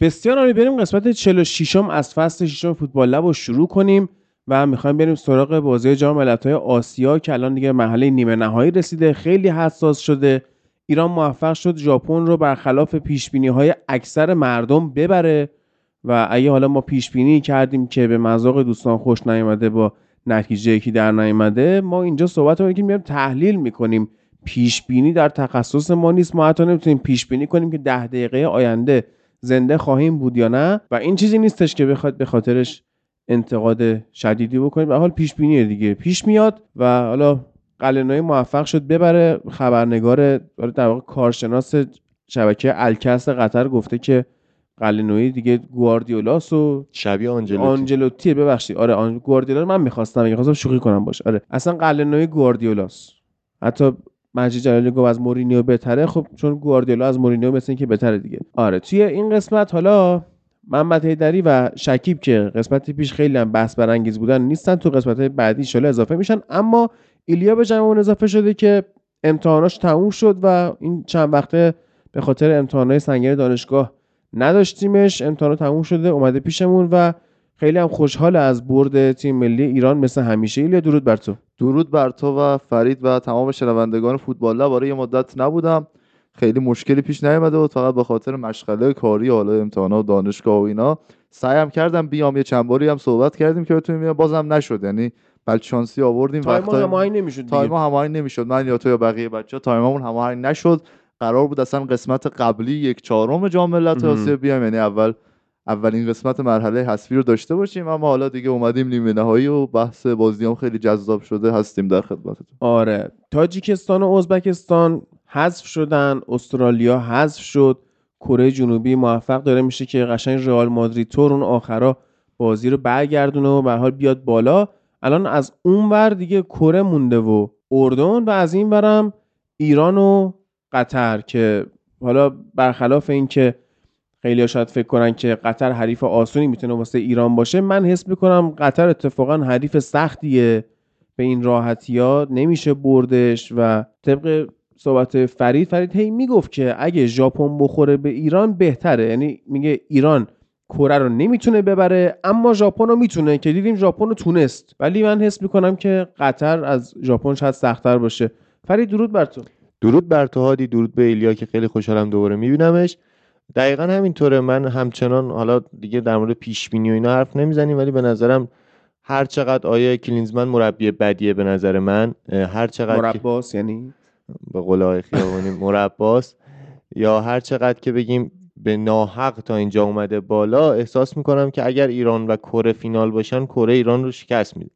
بسیار عالی. بریم قسمت 46 م از فصل 6 فوتبال لب رو شروع کنیم و می‌خوایم بریم سراغ بازی جام ملت‌های آسیا که الان دیگه مرحله نیمه نهایی رسیده. خیلی حساس شده. ایران موفق شد ژاپن رو برخلاف پیش های اکثر مردم ببره و اگه حالا ما پیش بینی کردیم که به مذاق دوستان خوش نیامده با نتیجه یکی در نیامده ما اینجا صحبت رو که میایم تحلیل می‌کنیم. پیش بینی در تخصص ما نیست. ما حتی نمی‌تونیم پیش بینی کنیم که ده دقیقه آینده زنده خواهیم بود یا نه؟ و این چیزی نیستش که بخواد به خاطرش انتقاد شدیدی بکنیم. به حال پیش بینی دیگه. پیش میاد و حالا قلنوی موفق شد ببره. خبرنگار در واقع کارشناس شبکه الکس قطر گفته که قلنوی دیگه گواردیولاس و شبیه آنجلوتی. آنجلوتی. ببخشید. آره آن... گواردیولا من می‌خواستم. می‌خواستم شوخی کنم باشه آره. اصلا قلنوی گواردیولاس. حتی مجید جلالی گفت از مورینیو بهتره. خب چون گواردیولا از مورینیو مثل اینکه بهتره دیگه. آره توی این قسمت حالا محمد هیدری و شکیب که قسمت پیش خیلی هم بحث برانگیز بودن نیستن تو قسمت بعدی شاله اضافه میشن. اما ایلیا به جمعون اضافه شده که امتحاناش تموم شد و این چند وقته به خاطر امتحانات سنگین دانشگاه نداشتیمش. امتحانات تموم شده اومده پیشمون و خیلی هم خوشحال از برد تیم ملی ایران مثل همیشه. ایلیا درود بر تو. درود بر تو و فرید و تمام شنوندگان فوتبال برای یه مدت نبودم. خیلی مشکلی پیش نیامده بود فقط به خاطر مشغله کاری حالا امتحانات دانشگاه و اینا. سعیم کردم بیام یه چند باری هم صحبت کردیم که بتونیم بازم نشد یعنی بدشانسی آوردیم. time هماهنگ نمی‌شد time هماهنگ نمی‌شد. من یا تو یا بقیه بچه time مون هماهنگ نشد. قرار بود اصلا قسمت قبلی یک چهارم جام ملت آسیا بیام یعنی اول اولین قسمت مرحله حذفی رو داشته باشیم اما حالا دیگه اومدیم نیمه نهایی و بحث بازی هم خیلی جذاب شده هستیم در خدمتتون. آره. تاجیکستان و ازبکستان حذف شدن استرالیا حذف شد. کره جنوبی موفق داره میشه که قشنگ رئال مادرید تور اون آخرا بازی رو برگردونه و به حال بیاد بالا. الان از اون ور دیگه کره مونده و اردن و از این ورم ایران و قطر که حالا برخلاف اینکه خیلی شاید فکر کنن که قطر حریف آسونی می‌تونه واسه ایران باشه. من حس می‌کنم قطر اتفاقا حریف سختیه. به این راحتی ها نمیشه بردش و طبق صحبت فرید فرید هی می‌گفت که اگه ژاپن بخوره به ایران بهتره. یعنی میگه ایران کره رو نمی‌تونه ببره اما ژاپن رو می‌تونه که دیدیم ژاپن رو تونست. ولی من حس می‌کنم که قطر از ژاپن شاید سختتر باشه. فرید درود بر تو. درود بر تو هادی. درود به ایلیا که خیلی خوشحالم دوباره میبینمش. دقیقا همینطوره. من همچنان حالا دیگه در مورد پیش بینی و اینا حرف نمی‌زنیم ولی به نظرم هر چقدر آیا کلینزمن مربی بدیه به نظر من هر چقدر مرباس یعنی؟ به قول خیابانی مرباس. یا هر چقدر که بگیم به ناحق تا اینجا اومده بالا احساس می‌کنم که اگر ایران و کره فینال باشن کره ایران رو شکست میده.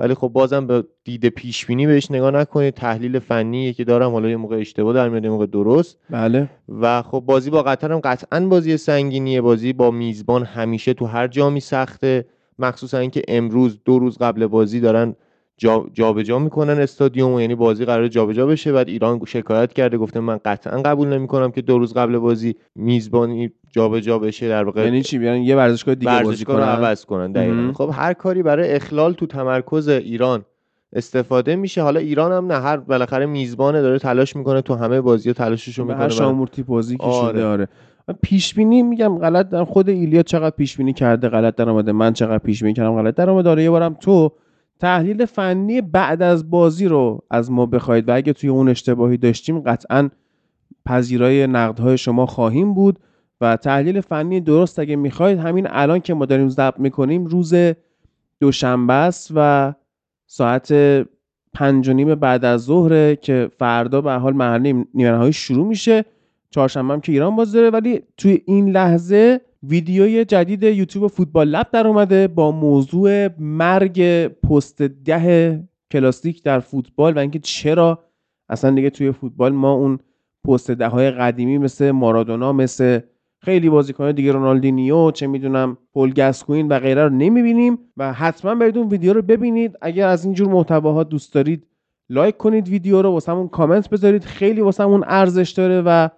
ولی خب بازم به دید پیش بینی بهش نگاه نکنید. تحلیل فنی که دارم حالا یه موقع اشتباه در میاد یه موقع درست. بله. و خب بازی با قطر هم قطعا بازی سنگینیه. بازی با میزبان همیشه تو هر جامی سخته. مخصوصا اینکه امروز دو روز قبل بازی دارن جابجا جا می‌کنن استادیوم یعنی بازی قرار جابجا بشه. بعد ایران شکایت کرده. گفته من قطعا قبول نمی‌کنم که دو روز قبل بازی میزبانی جابجا جا بشه در واقع یعنی چی؟ بیان یه ورزشگاه دیگه ورزشگاه بازی کنن؟ رو عوض کنن دقیقاً. خب هر کاری برای اخلال تو تمرکز ایران استفاده میشه. حالا ایران هم نه هر بالاخره میزبانه داره تلاش می‌کنه تو همه بازی تلاششو می‌کنه هر شامورتی بازی که آره. آره. پیش بینی میگم غلط در خود ایلیا چقدر پیش بینی کرده غلط در اومده؟ من چقدر پیش بینی کردم غلط در اومده؟ آره یه بارم تو تحلیل فنی بعد از بازی رو از ما بخواید. و اگه توی اون اشتباهی داشتیم قطعا پذیرای نقدهای شما خواهیم بود. و تحلیل فنی درست اگه می‌خواید همین الان که ما داریم ضبط می‌کنیم روز دوشنبه است و ساعت پنج و نیم بعد از ظهره که فردا به حال محله نیمه شروع میشه. چهارشنبه هم که ایران باز داره ولی توی این لحظه ویدیوی جدید یوتیوب فوتبال لب در اومده با موضوع مرگ پست ده کلاسیک در فوتبال و اینکه چرا اصلا دیگه توی فوتبال ما اون پست ده های قدیمی مثل مارادونا مثل خیلی بازیکن دیگه رونالدینیو چه می‌دونم پول گاسکوین و غیره رو نمی‌بینیم و حتما برید اون ویدیو رو ببینید. اگر از اینجور محتواها دوست دارید لایک کنید ویدیو رو واسمون کامنت بذارید. خیلی واسمون ارزش داره و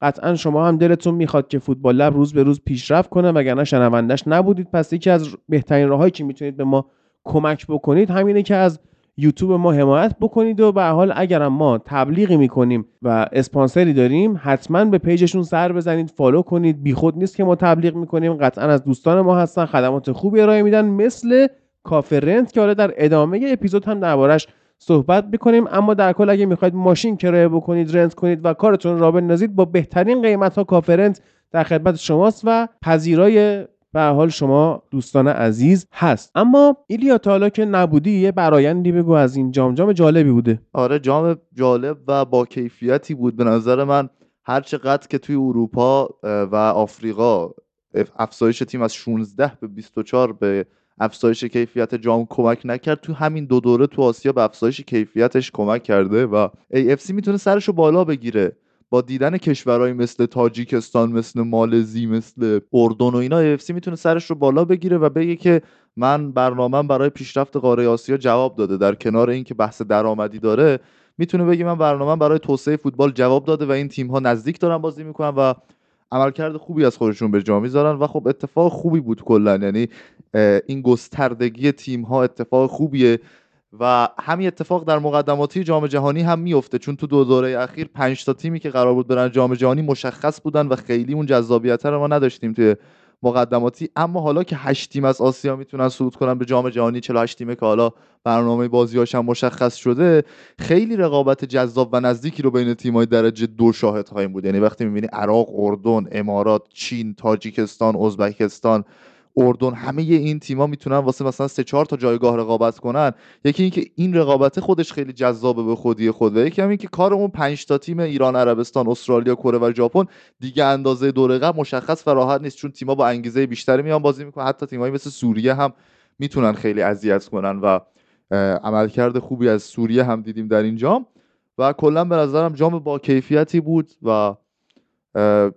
قطعا شما هم دلتون می‌خواد که فوتبال لب روز به روز پیشرفت کنه. وگرنه شنوندش نبودید. پس یکی از بهترین راههایی که می‌تونید به ما کمک بکنید همینه که از یوتیوب ما حمایت بکنید و به هر حال اگرم ما تبلیغی می‌کنیم و اسپانسری داریم حتما به page شون سر بزنید follow کنید. بیخود نیست که ما تبلیغ می‌کنیم قطعا از دوستان ما هستن خدمات خوبی ارائه میدن مثل کافه رنت که حالا در ادامه اپیزود هم دربارش صحبت می‌کنیم. اما در کل اگه می‌خواید ماشین کرایه بکنید رنت کنید و کارتون را بندازید با بهترین قیمت ها کافرنت در خدمت شماست و پذیرای به حال شما دوستان عزیز هست. اما ایلیا تا حالا که نبودی یه برایندی بگو از این جام. جام جالبی بوده. آره جام جالب و با کیفیتی بود به نظر من. هر چقدر که توی اروپا و آفریقا افزایش تیم از 16 به 24 به افزایش کیفیت جام کمک نکرد تو همین دو دوره تو آسیا به افزایش کیفیتش کمک کرده و AFC می‌تونه سرش رو بالا بگیره. با دیدن کشورهایی مثل تاجیکستان مثل مالزی مثل اردن و اینا AFC می‌تونه سرش رو بالا بگیره و بگه که من برنامه برای پیشرفت قاره آسیا جواب داده. در کنار اینکه بحث درآمدی داره می‌تونه بگه من برنامه برای توسعه فوتبال جواب داده و این تیم ها نزدیک دارن بازی می‌کنن و عملکرد خوبی از خودشون به جا می‌ذارن و خب اتفاق خوبی بود کلا. یعنی این گستردگی تیم ها اتفاق خوبیه. و همین اتفاق در مقدماتی جام جهانی هم میفته چون تو دو دوره اخیر پنج تا تیمی که قرار بود برن جام جهانی مشخص بودن و خیلی اون جذابیت رو ما نداشتیم توی مقدماتی. اما حالا که هشت تیم از آسیا می‌تونن صعود کنن به جام جهانی 48 تیمه که حالا برنامه بازیاش هم مشخص شده خیلی رقابت جذاب و نزدیکی رو بین تیم‌های درجه دو شاهد خواهیم بود. یعنی وقتی می‌بینی عراق، اردن، امارات، چین، تاجیکستان، ازبکستان اردن همه این تیما می‌تونن واسه مثلا سه چهار تا جایگاه رقابت کنن. یکی اینکه این رقابت خودش خیلی جذابه به خودی خود و یکی هم اینکه کار اون 5 تا تیم ایران عربستان استرالیا کره و ژاپن دیگه اندازه دور قبل مشخص و راحت نیست چون تیما با انگیزه بیشتری میان بازی می‌کنن. حتی تیمایی مثل سوریه هم می‌تونن خیلی اذیت کنن و عملکرد خوبی از سوریه هم دیدیم در این جام و کلا به نظرم جام با کیفیتی بود و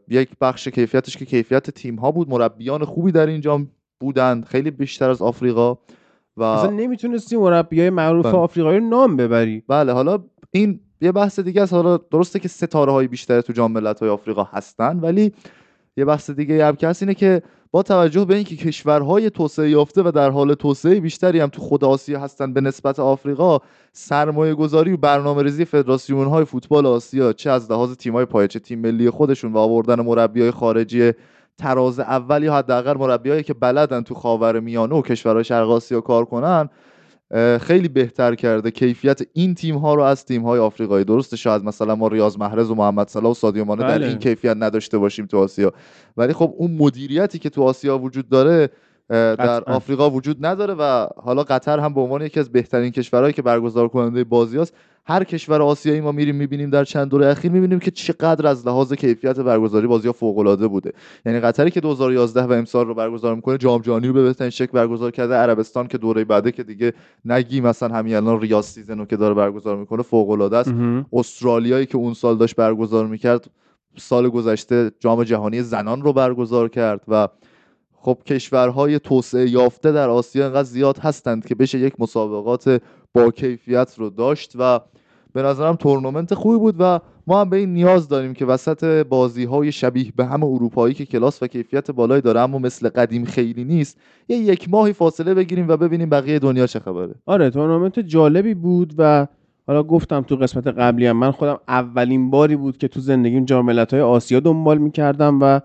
یک بخش کیفیتش که کیفیت تیم ها بود. مربیان خوبی در اینجا بودند. خیلی بیشتر از آفریقا و اصلا نمی‌تونستی مربیای معروف بله. آفریقایی نام ببری. بله حالا این یه بحث دیگه است. حالا درسته که ستاره های بیشتر تو جام های آفریقا هستن ولی یه بحث دیگه هم که اینه که با توجه به اینکه کشورهای توسعه یافته و در حال توسعه بیشتری هم تو خود آسیا هستن به نسبت آفریقا سرمایه گذاری و برنامه ریزی فدراسیون های فوتبال آسیا چه از لحاظ تیم های پایچه تیم ملی خودشون و آوردن مربی های خارجی تراز اول یا حداقل مربیایی که بلدن تو خاور میانه و کشورهای شرق آسیا کار کنن خیلی بهتر کرده کیفیت این تیم ها رو از تیم های آفریقایی درسته شاید مثلا ما ریاض محرز و محمد صلاح و سادیو مانه در بله. این کیفیت نداشته باشیم تو آسیا ولی خب اون مدیریتی که تو آسیا وجود داره در آفریقا وجود نداره و حالا قطر هم به عنوان یکی از بهترین کشورهایی که برگزار کننده بازی است هر کشور آسیایی ما میریم می‌بینیم در چند دوره اخیر می‌بینیم که چقدر از لحاظ کیفیت برگزاری بازی ها فوق العاده بوده. یعنی قطری که 2011 و امسال رو برگزار می‌کنه جام جهانی رو به بهترین شکل برگزار کرده عربستان که دوره بعده که دیگه نگی مثلا همین الان ریاض Season رو که داره برگزار می‌کنه فوق العاده است استرالیایی که اون سال داشت برگزار می‌کرد سال گذشته جام جهانی زنان رو برگزار کرد و خب کشورهای توسعه یافته در آسیا انقدر زیاد هستند که بشه یک مسابقات با کیفیت رو داشت و به نظرم تورنمنت خوبی بود و ما هم به این نیاز داریم که وسط بازی های شبیه به هم اروپایی که کلاس و کیفیت بالایی داره اما مثل قدیم خیلی نیست یه یک ماهی فاصله بگیریم و ببینیم بقیه دنیا چه خبره. آره تورنمنت جالبی بود و حالا گفتم تو قسمت قبلی هم من خودم اولین باری بود که تو زندگیم جام های آسیا دنبال می‌کردم و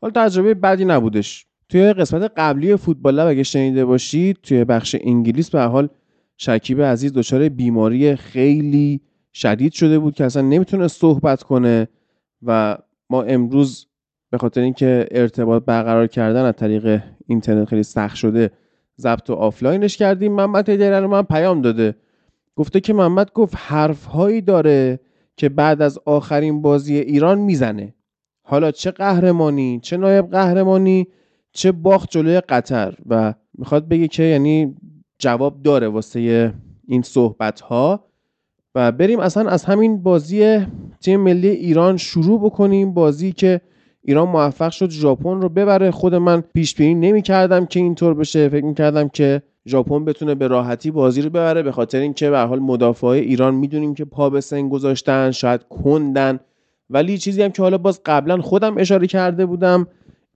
حالا تجربه بدی نبودش. توی قسمت قبلی فوتبال اگه شنیده باشید توی بخش انگلیس به حال شکیب عزیز دچار بیماری خیلی شدید شده بود که اصلا نمی‌تونه صحبت کنه و ما امروز به خاطر اینکه ارتباط برقرار کردن از طریق اینترنت خیلی سخت شده ضبط و آفلاینش کردیم محمد رو من پیام داده. گفته که محمد گفت حرفهایی داره که بعد از آخرین بازی ایران می‌زنه. حالا چه قهرمانی چه نایب قهرمانی؟ چه باخت جلوی قطر و می‌خواد بگه که یعنی جواب داره واسه این صحبت ها و بریم اصلا از همین بازی تیم ملی ایران شروع بکنیم. بازی که ایران موفق شد ژاپن رو ببره. خود من پیش بینی نمی‌کردم که اینطور بشه. فکر می‌کردم که ژاپن بتونه به راحتی بازی رو ببره. به خاطر اینکه به حال مدافع ایران می‌دونیم که پا به سن گذاشتن شاید کندن. ولی چیزی هم که حالا باز قبلا خودم اشاره کرده بودم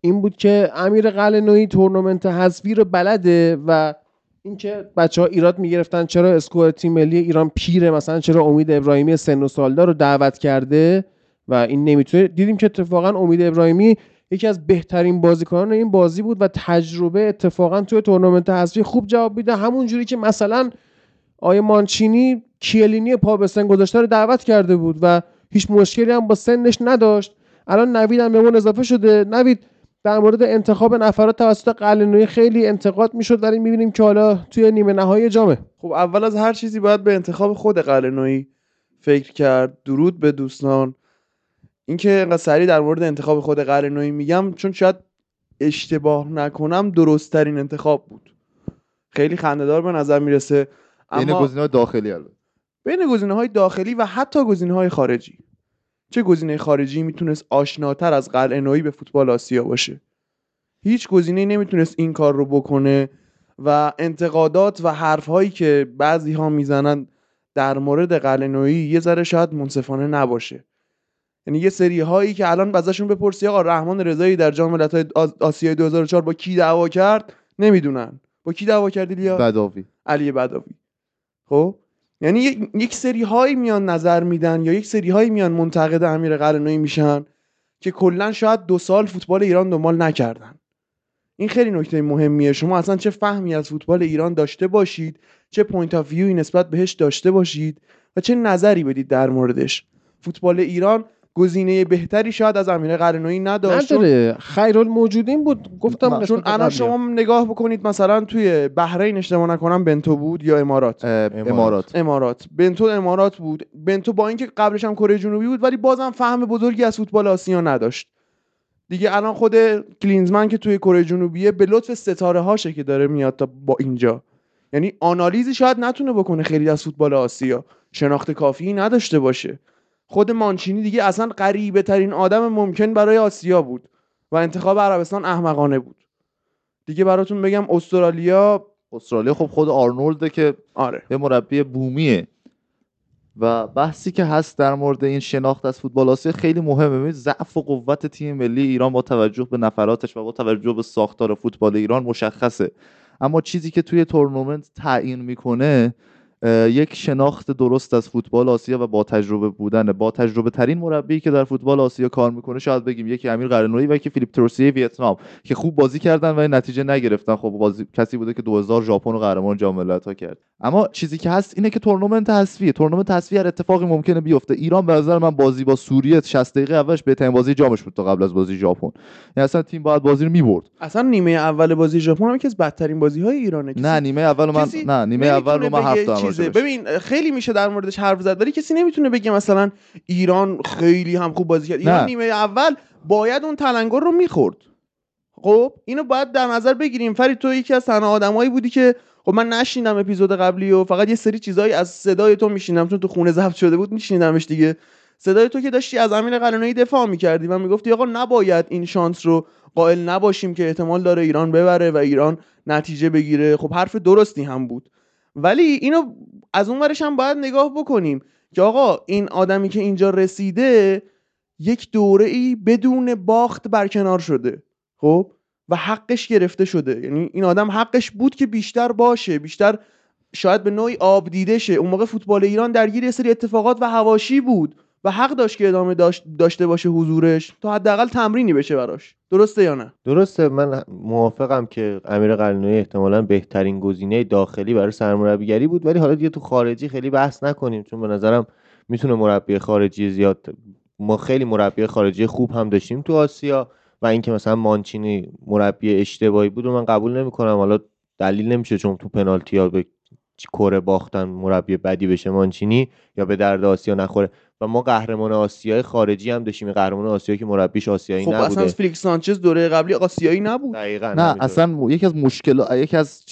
این بود که امیر قلنوی تورنمنت حذفی رو بلده و اینکه بچه ها ایراد می‌گرفتن چرا اسکواد تیم ملی ایران پیره مثلا چرا امید ابراهیمی سن و سالدار رو دعوت کرده و این نمی‌تونه. دیدیم که اتفاقا امید ابراهیمی یکی از بهترین بازیکنان این بازی بود و تجربه اتفاقا توی تورنمنت حذفی خوب جواب میده. همون جوری که مثلا آیه مانچینی کیلینی پا به سن گذاشته رو دعوت کرده بود و هیچ مشکلی هم با سنش نداشت. الان نوید هم به اضافه شده. نوید در مورد انتخاب نفرات توسط قلنوی خیلی انتقاد می‌شد ولی می‌بینیم که حالا توی نیمه نهایی جامه. خب اول از هر چیزی باید به انتخاب خود قلنوی فکر کرد. درود به دوستان. اینکه انقدر سریع در مورد انتخاب خود قلنوی میگم چون شاید اشتباه نکنم درست ترین انتخاب بود. خیلی خندهدار به نظر می‌رسه. بین اما گزینه‌های داخلی البته. بین گزینه های داخلی و حتی گزینه های خارجی. چه گزینه خارجی می‌تونست آشناتر از قلعه به فوتبال آسیا باشه؟ هیچ گزینه نمی‌تونست این کار رو بکنه و انتقادات و حرف هایی که بعضی ها می‌زنن در مورد قلعه یه ذره شاید منصفانه نباشه. یعنی یه سری هایی که الان ازشون بپرسی آقا رحمان رضایی در جام ملت‌های آسیای 2004 با کی دعوا کرد؟ نمی‌دونن. با کی دعوا کردی لیا؟ بداوی. علی بداوی. خب؟ یعنی یک- سری هایی میان نظر میدن یا یک سری هایی میان منتقد امیر قلعه‌نویی میشن که کلا شاید دو سال فوتبال ایران دنبال نکردن. این خیلی نکته مهمیه. شما اصلا چه فهمی از فوتبال ایران داشته باشید چه point of view ی نسبت بهش داشته باشید و چه نظری بدید در موردش. فوتبال ایران گزینه بهتری شاید از امیر قلعه‌نویی نداشت نداره. خیرالموجودین بود. گفتم چون الان. شما نگاه بکنید مثلا توی بحرین اشتباه نکنم بنتو بود یا امارات؟ اه، امارات. امارات. بنتو امارات بود. بنتو با اینکه قبلش هم کره جنوبی بود ولی بازم فهم بزرگی از فوتبال آسیا نداشت. دیگه الان خود کلینزمن که توی کره جنوبیه به لطف ستاره هاشه که داره میاد تا با اینجا. یعنی آنالیزی شاید نتونه بکنه خیلی از فوتبال آسیا. شناخت کافی نداشته باشه. خود مانچینی دیگه اصلا غریبه ترین آدم ممکن برای آسیا بود و انتخاب عربستان احمقانه بود. دیگه براتون بگم استرالیا استرالیا خب خود آرنولده که آره. یه مربی بومیه. و بحثی که هست در مورد این شناخت از فوتبال آسیا خیلی مهمه. ببینید ضعف و قوت تیم ملی ایران با توجه به نفراتش و با توجه به ساختار فوتبال ایران مشخصه. اما چیزی که توی تورنمنت تعیین می‌کنه یک شناخت درست از فوتبال آسیا و با تجربه بودنه با تجربه ترین مربی که در فوتبال آسیا کار می‌کنه شاید بگیم یکی امیر قرنویی و یکی فیلیپ تروسیه ویتنام که خوب بازی کردن و نتیجه نگرفتن. خب بازی کسی بوده که 2000 ژاپن رو قهرمان جام ملت‌ها کرد. اما چیزی که هست اینه که تورنمنت حذفیه. تورنمنت حذفی هر اتفاقی ممکنه بیفته. ایران به نظر من بازی با سوریه 60 دقیقه اولش بهترین بازی جامش بود تا قبل از بازی ژاپن. یعنی اصلا تیم باید بازی رو می‌برد. اصلا نیمه اول بازی ژاپن هم یکی از بدترین بازی های ایرانه کسی نه نیمه اول من نه نیمه اول رو من بگه هفت دارم چیزه. ببین خیلی میشه در موردش حرف زد ولی کسی نمی‌تونه بگه مثلا ایران خیلی هم خوب بازی کرد. ایران نه. نیمه اول باید اون تلنگر رو می‌خورد. خب اینو باید در نظر بگیریم. فرید تو یکی از تنها آدمایی بودی که خب من نشیندم اپیزود قبلی و فقط یه سری چیزایی از صدای تو میشینم چون تو خونه ضبط شده بود میشنیدمش دیگه. صدای تو که داشتی از امیر قلعه‌نویی دفاع می‌کردی و می‌گفتی آقا نباید این شانس رو قائل نباشیم که احتمال داره ایران ببره و ایران نتیجه بگیره. خب حرف درستی هم بود. ولی اینو از اون ورش هم باید نگاه بکنیم که آقا این آدمی که اینجا رسیده یک دوره ای بدون باخت برکنار شده خب؟ و حقش گرفته شده. یعنی این آدم حقش بود که بیشتر باشه بیشتر شاید به نوعی آب دیده شه. اون موقع فوتبال ایران درگیر یه سری اتفاقات و هواشی بود. و حق داشت که ادامه داشت داشته باشه حضورش تا حداقل تمرینی بشه براش. درسته یا نه؟ درسته. من موافقم که امیر قلعه‌نویی احتمالا بهترین گزینه داخلی برای سرمربیگری بود ولی حالا دیگه تو خارجی خیلی بحث نکنیم چون به نظرم می‌تونه مربی خارجی زیاد ما خیلی مربی خارجی خوب هم داشتیم تو آسیا و اینکه مثلا مانچینی مربی اشتباهی بود و من قبول نمی‌کنم. حالا دلیل نمیشه چون تو پنالتی ها به کره باختن مربی بدی بشه مانچینی یا به درد آسیا نخوره. و ما قهرمان آسیای خارجی هم داشتیم. قهرمان آسیا که مربیش آسیایی خب نبوده. اصلا فلیکس سانچز دوره قبلی آسیایی نبود. دقیقاً نه همینطور. اصلا م- یکی از مشکل یکی از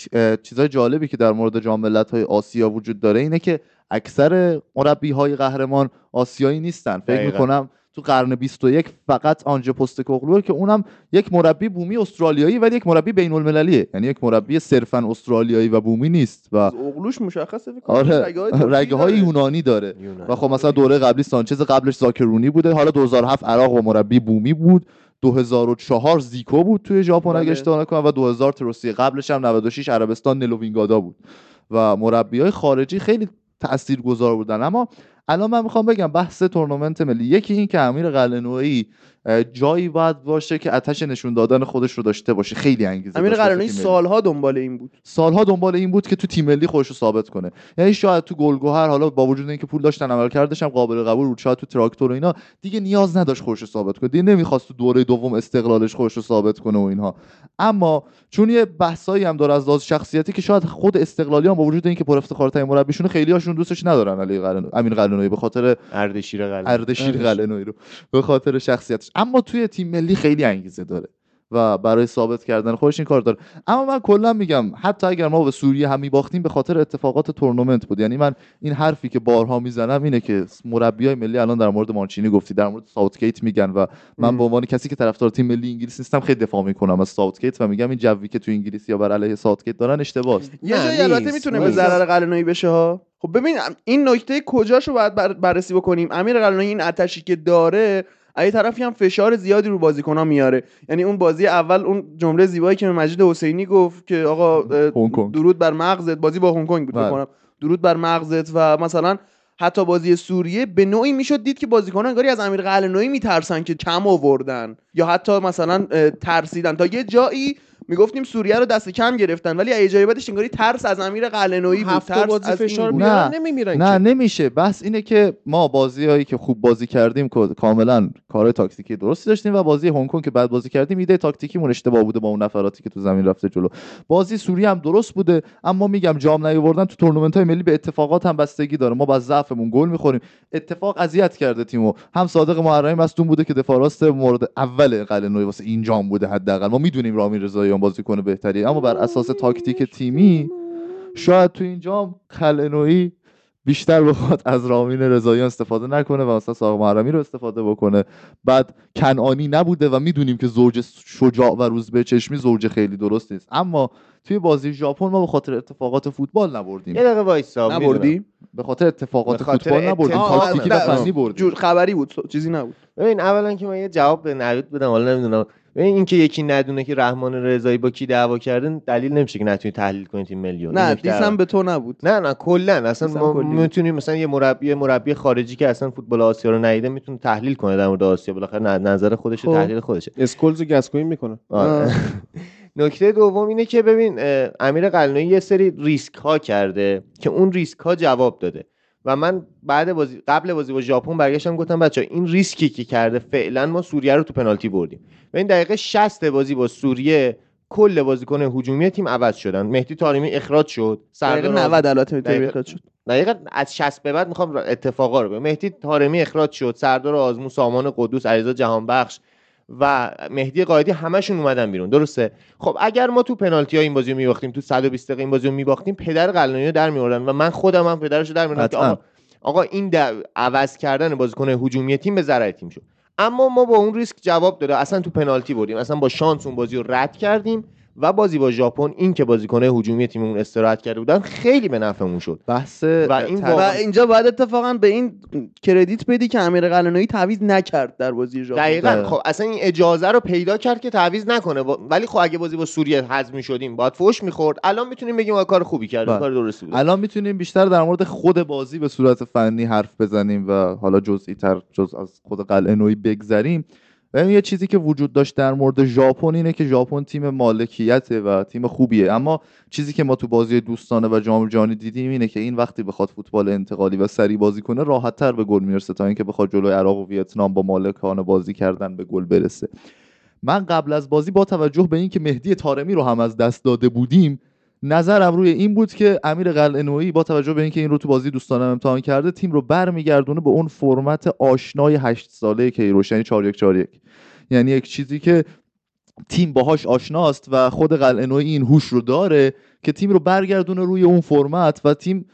چیزهای جالبی که در مورد جام ملت‌های آسیا وجود داره اینه که اکثر مربی های قهرمان آسیایی نیستن. فکر دقیقاً. می‌کنم تو قرن 21 فقط آنجا پستکوغلو که اونم یک مربی بومی استرالیایی ولی یک مربی بین المللیه یعنی یک مربی صرفا استرالیایی و بومی نیست و از اغلوش مشخصه آره رگه های داره. یونانی داره. یونان. و خب مثلا دوره قبلی سانچز قبلش زاکرونی بوده. حالا 2007 عراق با مربی بومی بود. 2004 زیکو بود توی ژاپن بله. اگه اشتباه نکنم. و 2000 تروسی قبلش هم 96 عربستان نلوینگادا بود. و مربی های خارجی خیلی تاثیرگذار بودن. اما الان من می‌خوام بگم بحث تورنمنت ملی یکی این که امیر قلعه‌نویی جایی باید باشه که آتش نشون دادن خودش رو داشته باشه. خیلی انگیزه امیر قرنی. سالها دنبال این بود. سالها دنبال این بود که تو تیم ملی خودش رو ثابت کنه. یعنی شاید تو گلگهر حالا با وجود اینکه پول داشتن عمل کردش هم قابل قبول بود شاید تو تراکتور و اینا دیگه نیاز نداشت خودش رو ثابت کنه. دیگه نمی‌خواست تو دوره دوم استقلالش خودش رو ثابت کنه و اینها. اما چون یه بحثایی هم داره از لحاظ شخصیتی که شاید خود استقلالی هم با وجود اینکه پر افتخارترین مربیشون خیلی هاشون دوستش ندارن علی قلعه‌نویی امین قلعه‌نویی به خاطر اردشیر قلعه اردشیر قلعه‌نویی رو. به خاطر شخصیتش. اما توی تیم ملی خیلی انگیزه داره و برای ثابت کردن خودش این کار داره اما من کلا میگم حتی اگر ما به سوریه هم میباختیم به خاطر اتفاقات تورنمنت بود یعنی من این حرفی که بارها می‌زنم اینه که مربیای ملی الان در مورد مانچینی گفتی در مورد ساوتگیت میگن و من. به عنوان کسی که طرفدار تیم ملی انگلیس نیستم خیلی دفاع می‌کنم از ساوتگیت و میگم این جوی که تو انگلیسی یا بر علیه ساوتگیت دارن اشتباهه یه جایی البته نیست. می‌تونه به. ضرر قلنویی بشه ها خب ببین این نکته کجاشو باید بر- بررسی بکنیم امیر قلنویی این آتشی که داره از طرفی هم فشار زیادی رو بازیکن‌ها میاره یعنی اون بازی اول اون جمله زیبایی که مجید حسینی گفت که آقا. درود بر مغزت بازی با هنگ کنگ بود بله. بکنم درود بر مغزت و مثلا حتی بازی سوریه به نوعی می‌شد دید که بازیکنان انگاری از امیر قلعه‌نویی میترسن که کم آوردن یا حتی مثلا ترسیدن تا یه جایی می‌گفتیم سوریه رو دست کم گرفتن ولی از جایی بعدش انگاری ترس از امیر قلعه‌نویی بود. ترس بازی از این فشار بود. نه. نمیمیرن نه. نمیشه. بحث اینه که ما بازی هایی که خوب بازی کردیم کاملا کار تاکتیکی درستی داشتیم و بازی هنگ کنگ که بعد بازی کردیم ایده تاکتیکیمون اشتباه بوده با اون نفراتی که تو زمین رفته جلو. بازی سوریه هم درست بوده اما میگم جام نیاوردن تو تورنمنت های ملی به اتفاقات هم بستگی داره. ما با ضعفمون گل می‌خوریم. اتفاق اذیت کرده تیمو. هم صادق محرمی مصدوم بوده که دفاع راست مورد اول قلعه‌نویی واسه این جام بوده حداقل. ما می‌دونیم رامین رضاییان بازیکن بهتری. اما بر اساس تاکتیک تیمی شاید تو این جام قلعه‌نویی بیشتر بخواد از رامین رضاییان استفاده نکنه و مثلا ساق محرمی رو استفاده بکنه. بعد کنعانی نبوده و می‌دونیم که زوج شجاع و روزبه چشمی زوج خیلی درست نیست. اما توی بازی ژاپن ما به خاطر اتفاقات فوتبال نبردیم. یه دقیقه وایسا نبردی به خاطر اتفاقات به خاطر فوتبال نبردیم. تاکتیکی و فنی بردیم جور خبری بود چیزی نبود. ببین اولا که من یه جواب به نوید بدم حالا نمی‌دونم. اینکه یکی ندونه که رحمان رضایی با کی دعوا کردن دلیل نمیشه که نتونی تحلیل کنی تیم میلیون نه دیسم به تو نبود. نه نه کلا. اصلا ما. می‌تونیم مثلا یه مربی مربی خارجی که اصلا فوتبال آسیا رو ندیده می‌تونه تحلیل کنه در مورد آسیا. بالاخره نظر خودشه خب. تحلیل خودشه. اسکولز و گسکوین می‌کنن آره. نکته دوم اینه که ببین امیر قلنویی یه سری ریسک ها کرده که اون ریسک ها جواب داده. و من بعد بازی قبل بازی با ژاپن برگشتم گفتم بچه این ریسکی که کرده فعلا ما سوریه رو تو پنالتی بردیم. و این دقیقه 60 بازی با سوریه کل بازیکن هجومی تیم عوض شدن. مهدی طارمی اخراج شد. دقیقه سردار 90 البته دقیقه- اخراج شد. دقیقا از 60 به بعد می‌خوام اتفاقا رو بگم. مهدی طارمی اخراج شد. سردار آزمون سامان قدوس علیرضا جهانبخش و مهدی قائدی همشون اومدن بیرون. درسته؟ خب اگر ما تو پنالتی ها این بازی رو میباختیم تو 120 دقیقه این بازی رو میباختیم پدر قلنویی رو در میوردن و من خودم هم پدرش رو در میوردم. آقا آقا این عوض کردن بازیکن هجومی تیم به ضرر تیم شد. اما ما با اون ریسک جواب داده اصلا تو پنالتی بردیم اصلا با شانس اون بازی رو رد کردیم. و بازی با ژاپن این که بازیکن هجومی تیممون استراحت کرده بودن خیلی به نفعمون شد. بحث و این و اینجا باید اتفاقا به این کردیت بدی که امیر قلعه‌نویی تعویض نکرد در بازی ژاپن. دقیقا. دقیقاً. خب اصلا این اجازه رو پیدا کرد که تعویض نکنه. با- ولی خب اگه بازی با سوریه حذف شدیم باید فوش می‌خورد. الان می‌تونیم بگیم کار خوبی کرد بله. کار درستی بود. الان می‌تونیم بیشتر در مورد خود بازی به صورت فنی حرف بزنیم و حالا جزئی تر جز از خود قلعه نوعی بگذریم. و یه چیزی که وجود داشت در مورد ژاپن اینه که ژاپن تیم مالکیته و تیم خوبیه. اما چیزی که ما تو بازی دوستانه و جام جهانی دیدیم اینه که این وقتی بخواد فوتبال انتقالی و سری بازی کنه راحت تر به گل می‌رسه تا اینکه بخواد جلوی عراق و ویتنام با مالکانه بازی کردن به گل برسه. من قبل از بازی با توجه به اینکه مهدی طارمی رو هم از دست داده بودیم نظرم روی این بود که امیر قلعه‌نویی با توجه به اینکه این رو تو بازی دوستانه امتحان کرده تیم رو برمیگردونه به اون فرمت آشنای هشت ساله کیروش یعنی 4 1 4 1 یعنی یک چیزی که تیم باهاش آشناست و خود قلعه‌نویی این هوش رو داره که تیم رو برگردونه روی اون فرمت و تیم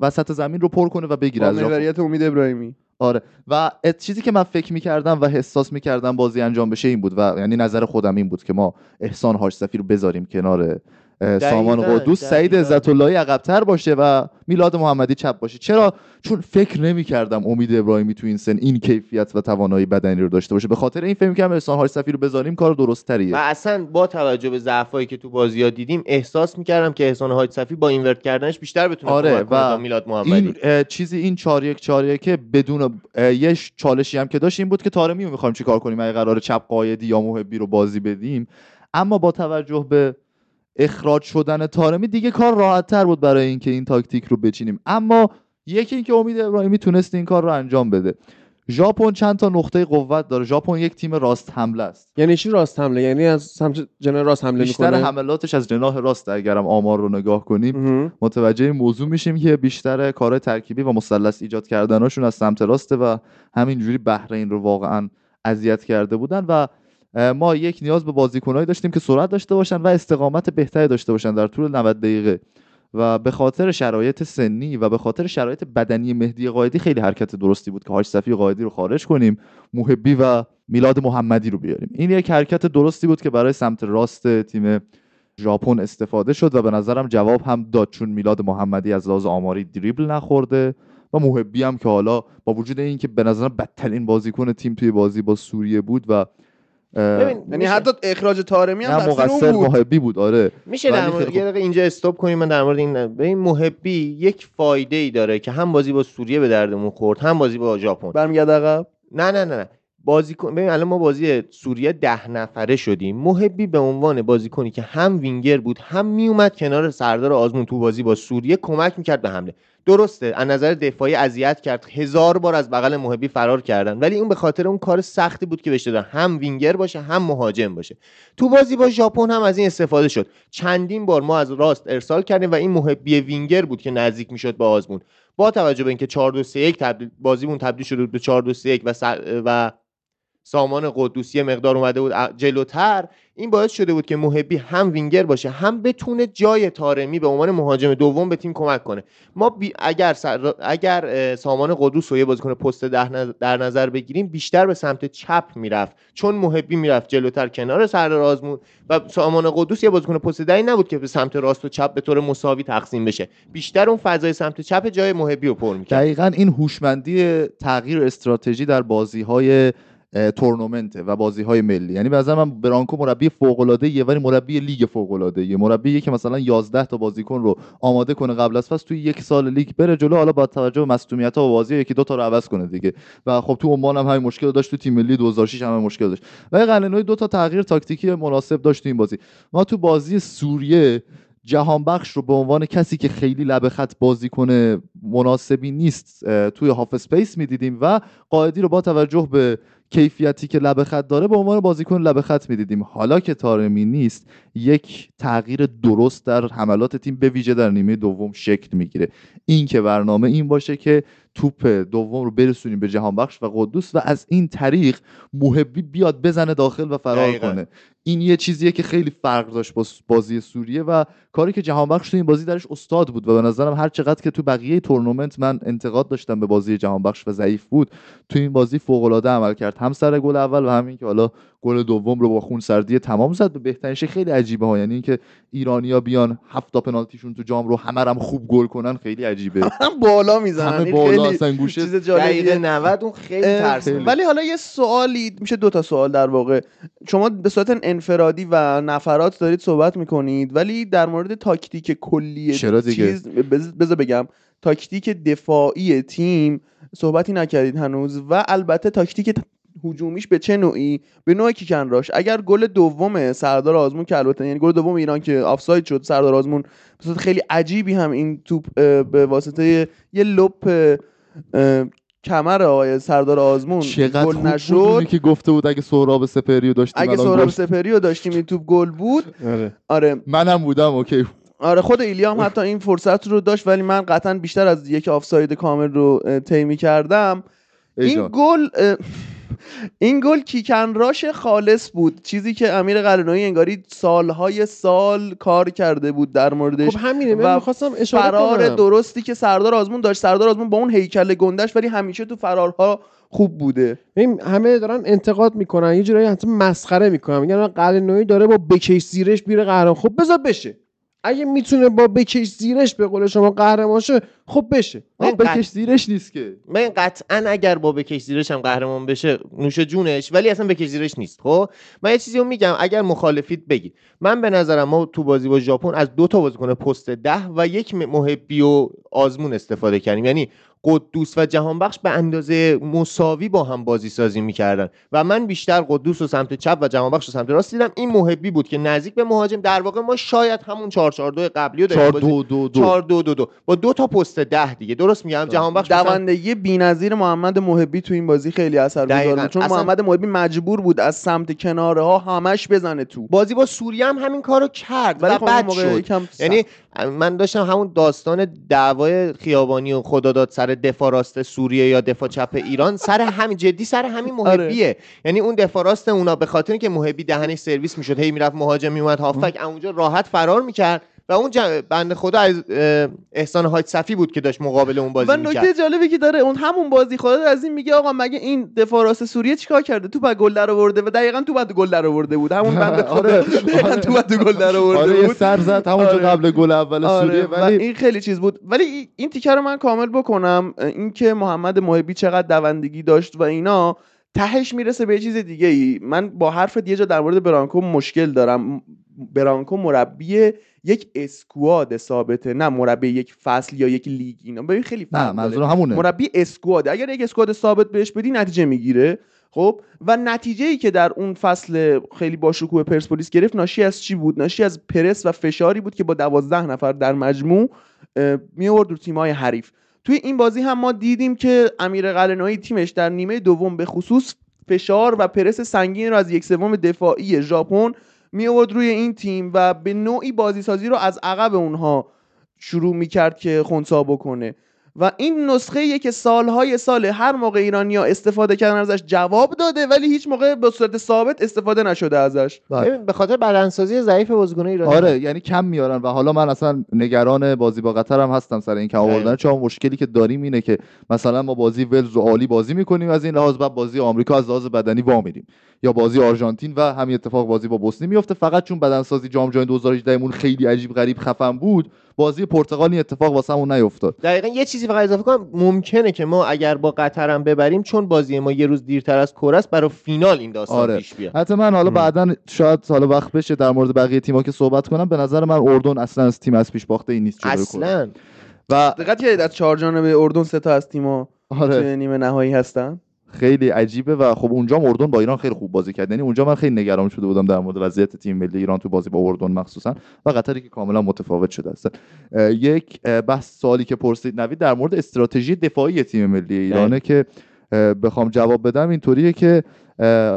وسط زمین رو پر کنه و بگیره از محوریت امید ابراهیمی. آره. و چیزی که من فکر می‌کردم و حساس می‌کردم بازی انجام بشه این بود و یعنی نظر خودم این بود که ما احسان حاج صفی رو بذاریم کنار سامان قدوس سعید. عزت اللهی عقبتر باشه و میلاد محمدی چپ باشه. چرا؟ چون فکر نمی‌کردم امید ابراهیمی تو این سن این کیفیت و توانایی بدنی رو داشته باشه. به خاطر این فکر می‌کردم احسان حاج صفی رو بذاریم کار درست تریه و اصلا با توجه به ضعفایی که تو بازی ها دیدیم احساس می‌کردم که احسان حاج صفی با اینورت کردنش بیشتر بتونه آره، و میلاد محمدی. این چیزی این چهار یک چهار که بدون یه چالشی هم که داشت این بود که تارمی رو می‌خوایم چیکار کنیم؟ اگه قرار چپ قایدی یا محبی رو بازی بدیم. اما با توجه به اخراج شدن تارمی دیگه کار راحت تر بود برای اینکه این تاکتیک رو بچینیم. اما یکی اینکه امید ابراهیمی تونست این کار رو انجام بده. ژاپن چند تا نقطه قوت داره. ژاپن یک تیم راست حمله است. یعنی چی راست حمله؟ یعنی از سمت جناح راست حمله بیشتر می‌کنه؟ حملاتش از جناح راست اگرم آمار رو نگاه کنیم. متوجه این موضوع میشیم که بیشتر کارهای ترکیبی و مثلث ایجاد کردناشون از سمت راسته و همینجوری بحرین رو واقعا اذیت کرده بودن و اه، ما یک نیاز به بازیکنهایی داشتیم که سرعت داشته باشن و استقامت بهتری داشته باشن در طول 90 دقیقه. و به خاطر شرایط سنی و به خاطر شرایط بدنی مهدی قائدی خیلی حرکت درستی بود که حاج صفی قائدی رو خارج کنیم محبی و میلاد محمدی رو بیاریم. این یک حرکت درستی بود که برای سمت راست تیم ژاپن استفاده شد و به نظرم جواب هم داد چون میلاد محمدی از لحاظ آماری دریبل نخورده و محبی هم که حالا با وجود اینکه به نظرم بدترین بازیکن تیم توی بازی با سوریه بود و یعنی میشه- حتی اخراج تارمی هم مقصر بود. محبی بود آره. میشه در مورد یه دقیقه اینجا استاپ کنیم من در مورد این به این محبی یک فایده ای داره که هم بازی با سوریه به دردمون خورد هم بازی با ژاپن. برمیگرد عقب؟ نه نه نه نه. بازیکن ببین الان ما بازی سوریه ده نفره شدیم. محبی به عنوان بازیکنی که هم وینگر بود هم میومد کنار سردار آزمون تو بازی با سوریه کمک می‌کرد به حمله. درسته از نظر دفاعی اذیت کرد. هزار بار از بغل محبی فرار کردن. ولی اون به خاطر اون کار سختی بود که بهش دادن. هم وینگر باشه هم مهاجم باشه. تو بازی با ژاپن هم از این استفاده شد. چندین بار ما از راست ارسال کردیم و این محبی وینگر بود که نزدیک می‌شد به آزمون. با توجه به اینکه 4 2 3 1 تبدیل بازیمون تبدیل شده به 4 2 3 1 و و سامان قدوسی مقدار اومده بود جلوتر. این باعث شده بود که محبی هم وینگر باشه هم بتونه جای تارمی به عنوان مهاجم دوم به تیم کمک کنه. ما اگر سر... اگر سامان قدوس رو یه بازیکن پست در نظر بگیریم بیشتر به سمت چپ می‌رفت. چون محبی می‌رفت جلوتر کنار سردار آزمون و سامان قدوس یه بازیکن پست دهی نبود که به سمت راست و چپ به طور مساوی تقسیم بشه. بیشتر اون فضای سمت چپ جای محبی رو پر می‌کرد. دقیقا این هوشمندی تغییر استراتژی در بازی های تورنمنته و بازی های ملی. یعنی به من برانکو مربی فوق العاده یه ولی مربی لیگ فوق العاده یه مربی که مثلا 11 تا بازیکن رو آماده کنه قبل از فصل توی یک سال لیگ بره جلو حالا با توجه به مصونیت ها و بازی یکی دو تا رو عوض کنه دیگه. و خب تو عمان هم همین مشکل داشت تو تیم ملی 2006 هم مشکل داشت. و قلعه‌نویی دو تا تغییر تاکتیکی مناسب داشت تو این بازی. ما تو بازی سوریه جهان بخش رو به عنوان کسی که خیلی لب خط بازی کنه مناسبی نیست توی half space می‌دیدیم و قائدی رو با توجه به کیفیتی که لب خط داره به عنوان بازیکن لب خط می‌دیدیم. حالا که تارمی نیست یک تغییر درست در حملات تیم به ویژه در نیمه دوم شکل می‌گیره. این که برنامه این باشه که توپ دوم رو برسونیم به جهان بخش و قدوس و از این طریق محبی بیاد بزنه داخل و فرار دقیقاً. کنه این یه چیزیه که خیلی فرق داشت با بازی سوریه و کاری که جهان بخش تو این بازی درش استاد بود و به نظرم هر چقدر که تو بقیه تورنمنت من انتقاد داشتم به بازی جهان بخش و ضعیف بود تو این بازی فوق العاده عمل کرد هم سر گل اول و همین که حالا گل دوم رو با خون سردی تمام زد. به بهترین شکل خیلی عجیبه ها. یعنی اینکه ایرانیا بیان هفت تا پنالتیشون تو جام رو همه هم خوب گل کنن خیلی عجیبه. هم بالا می‌زنن. همه بالا خیلی اصلا گوشه چیز جالبیه. دقیقه 90 اون خیلی اه، ترس خیلی. ولی حالا یه سوالی میشه دو تا سوال در واقع. شما به صورت انفرادی و نفرات دارید صحبت می‌کنید ولی در مورد تاکتیک کلی؟ چیز بز- بذار بگم. تاکتیک دفاعی تیم صحبتی نکردید هنوز و البته تاکتیک هجومیش به چه نوعی؟ به نوع kick and rush. اگر گل دوم سردار آزمون که البته یعنی گل دوم ایران که آفساید شد سردار آزمون خیلی عجیبی هم این توپ به واسطه یه لپ کمر آقای سردار آزمون گل نشد. که گفته بود اگه سهراب سپری رو داشتیم اگه سهراب گل- سپری رو داشتیم این توپ گل بود. آره. آره. منم بودم اوکی آره خود ایلیا هم حتی این فرصت رو داشت ولی من قطعا بیشتر از یک آفساید کامل رو طی کردم ای این. گل این گل kick and rush خالص بود. چیزی که امیر قلعه‌نویی انگاری سالهای سال کار کرده بود در موردش خب همینه من می‌خواستم اشاره فرار کنم. درستی که سردار آزمون داشت. سردار آزمون با اون هیکل گندش ولی همیشه تو فرارها خوب بوده. همه دارن انتقاد می‌کنن یه جورایی حتی مسخره می‌کنن. میگن قلنویی داره با بکش زیرش میره قهرمان. خب بذار بشه. اگه می‌تونه با بکش زیرش به قول شما قهرمان شه خب بشه. من بکش زیرش نیست که. من قطعا اگر با بکش زیرش هم قهرمان بشه نوش جونش ولی اصلا بکش زیرش نیست خب؟ من یه چیزی رو میگم اگر مخالفید بگی من به نظرم ما تو بازی با ژاپن از دو تا بازیکن پست ده و یک محبی و آزمون استفاده کردیم. یعنی قدوس و جهانبخش به اندازه مساوی با هم بازی سازی می‌کردن. و من بیشتر قدوس و سمت چپ و جهانبخش رو سمت راست دیدم. این محبی بود که نزدیک به مهاجم. در واقع ما شاید همون 4 4 2 قبلی رو 4 داریم 2 2 2 4 2 2 2 با دو تا پست ده دیگه. درست میگم؟ جهانبخش دوندگی بی‌نظیر محمد محبی تو این بازی خیلی اثرگذار. بود. چون اصلا- محمد محبی مجبور بود از سمت کناره ها همش بزنه تو. بازی با سوریه هم همین کارو کرد ولی و خب بد شد. یعنی من داشتم همون داستان دعوای خیابانی و خداداد سر دفاع راست سوریه یا دفاع چپ ایران سر همین جدی سر همین محبیه. یعنی اون دفاع راست اونا به خاطر اینکه محبی دهنش سرویس می‌شد هی می‌رفت مهاجم میومد هافک اونجا راحت فرار می‌کرد. و اون ج- بنده خدا از احسان حاج صفی بود که داشت مقابل اون بازی و می‌کرد. نکته جالبی که داره اون همون بازی خدا از این میگه آقا مگه این دفاع راست سوریه چیکار کرده؟ تو بعد گل در آورده و دقیقا تو بعد گل در آورده بود. همون بنده خدا آره. دقیقاً تو بعد گل در آورده آره بود. سر زد همونجا آره. قبل گل اول آره. سوریه و ولی این خیلی چیز بود. ولی ای- این تیکه رو من کامل بکنم اینکه محمد محبی چقدر دوندگی داشت و اینا تهش می‌رسه به یه چیز دیگه ای من با حرفت یه جا در مورد برانکو مشکل دارم. برانکو مربی یک اسکواد ثابته نه مربی یک فصل یا یک لیگ اینا. ببین خیلی فرق داره. همونه. مربی اسکواد اگر یک اسکواد ثابت بهش بدی نتیجه می‌گیره. خب؟ و نتیجه ای که در اون فصل خیلی با شکوه پرسپولیس گرفت ناشی از چی بود؟ ناشی از پرس و فشاری بود که با دوازده نفر در مجموع می آورد رو تیم‌های حریف. توی این بازی هم ما دیدیم که امیر قلنویی تیمش در نیمه دوم به خصوص فشار و پرس سنگین رو از یک سوم دفاعی ژاپن می آورد روی این تیم و به نوعی بازی سازی رو از عقب اونها شروع می کرد که خونسا بکنه. و این نسخه ایه که سالهای سال هر موقع ایرانیا استفاده کردن ازش جواب داده ولی هیچ موقع به صورت ثابت استفاده نشده ازش بله. ببین، به خاطر بدنسازی ضعیف بازیکن ایرانی آره یعنی کم میارن و حالا من اصلا نگران بازی با قطر هم هستم سر این کم آوردن. چون مشکلی که داریم اینه که مثلا ما بازی ولز رو عالی بازی می‌کنیم از این لحاظ بعد بازی آمریکا از لحاظ بدنی وا میریم یا بازی آرژانتین و همین اتفاق بازی با بوسنی میفته فقط چون بدنسازی جام جهانی 2018 مون خیلی عجیب غریب خفن بود بازی پرتغال این اتفاق واسمون نیفتاد دقیقا یه چیزی فقط اضافه کنم ممکنه که ما اگر با قطر هم ببریم چون بازی ما یه روز دیرتر از کره است برای فینال این داستان آره. پیش بیاد حتی من حالا. بعدا شاید حالا وقت بشه در مورد بقیه تیم‌ها که صحبت کنم به نظر من اردن اصلا از تیم از پیش باخته این نیست. اصلا و دقت کردید از چهار جانبه اردن سه تا از تیم‌ها آره نیمه نهایی هستن خیلی عجیبه و خب اونجا اردن با ایران خیلی خوب بازی کرد. یعنی اونجا من خیلی نگران شده بودم در مورد وضعیت تیم ملی ایران تو بازی با اردن مخصوصا و قطری که کاملا متفاوت شده است. یک بحث سوالی که پرسید نوید در مورد استراتژی دفاعی تیم ملی ایرانه که اه، بخوام جواب بدم اینطوریه که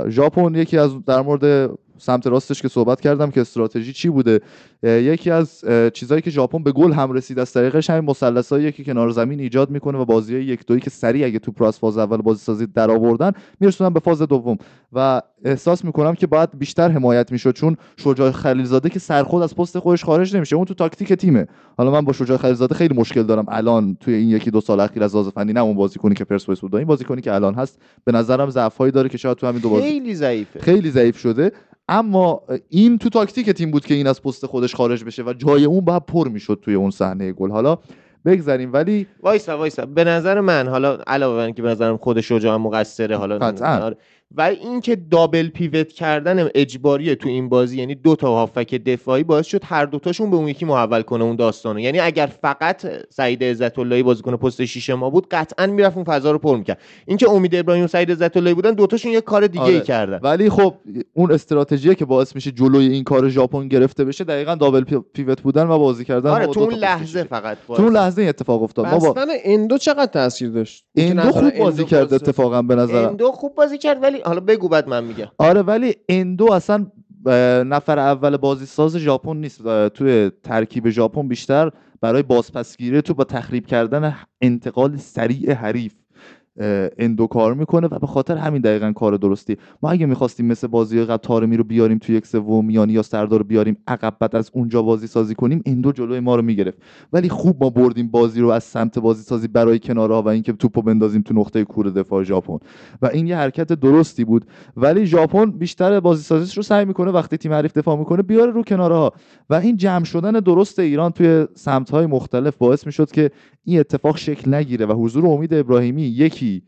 ژاپن یکی از در مورد سمت راستش که صحبت کردم که استراتژی چی بوده؟ یکی از اه، چیزایی که ژاپن به گل هم رسید از طریقش همین مثلثایی که کنار زمین ایجاد می‌کنه و بازی یک دویی که سریع اگه توپ از فاز اول بازی سازی در آوردن میرسونن به فاز دوم. و احساس می‌کنم که باید بیشتر حمایت می‌شد چون شجاع خلیلزاده که سرخود از پست خودش خارج نمیشه. اون تو تاکتیک تیمه. حالا من با شجاع خلیلزاده خیلی مشکل دارم. الان توی این یکی دو سال اخیر از فنی نه اون بازیکنی که پرسپولیس بود این بازیکنی که الان هست به نظرم ضعفایی داره که شاید تو همین دو بازی خیلی ضعیفه. خیلی ضعیف شده. اما این تو تاکتیک تیم بود که این از پست خودش خارج بشه و جای اون باید پر می‌شد توی اون صحنه گل. حالا بگذریم ولی وایسا وایسا. به نظر من حالا علاوه بر اینکه به نظرم خود شجاع مقصره حالا. و اینکه double pivot کردن اجباریه تو این بازی یعنی دو تا هافبک دفاعی باعث شد هر دوتاشون به اون یکی محول کنه اون داستانو. یعنی اگر فقط سعید عزت اللهی بازیکن پست شیش ما بود قطعا می‌رفت اون فضا رو پر می‌کرد. اینکه امید ابراهیم و سعید عزت اللهی بودن دوتاشون یه کار دیگه ای آره. کردن. ولی خب اون استراتژی که باعث میشه جلوی این کار ژاپن گرفته بشه دقیقا double pi- pivot بودن و بازی کردن آره تو دو اون لحظه شیشه. فقط تو اون لحظه این اتفاق افتاد. ما با بستن اندو چقدر تاثیر داشت؟ اندو نظر خوب بازی کرد اتفاقا به نظرم. اندو خوب بازی کرد ولی حالا بگو بعد من میگم. آره ولی اندو اصلا نفر اول بازی ساز ژاپن نیست. توی ترکیب ژاپن بیشتر برای بازپسگیری تو با تخریب کردن انتقال سریع حریف. اندو کار می‌کنه و به خاطر همین دقیقا کار درستی. ما اگه می‌خواستیم مثل بازی قبل تارمی رو بیاریم توی یک سوم میانی یا سردار رو بیاریم عقب بعد از اونجا بازی سازی کنیم اندو جلوی ما رو می‌گرفت. ولی خوب ما بردیم بازی رو از سمت بازی سازی برای کناره ها و اینکه توپو بندازیم تو نقطه کور دفاع ژاپن. و این یه حرکت درستی بود. ولی ژاپن بیشتر بازی سازیش رو سعی می‌کنه وقتی تیم حریف دفاع می‌کنه بیاره رو کناره ها و این جمع شدن درست ایران توی سمت های مختلف باعث می‌شد که این اتفاق شکل نگیره و حضور امید ابراهیمی یکی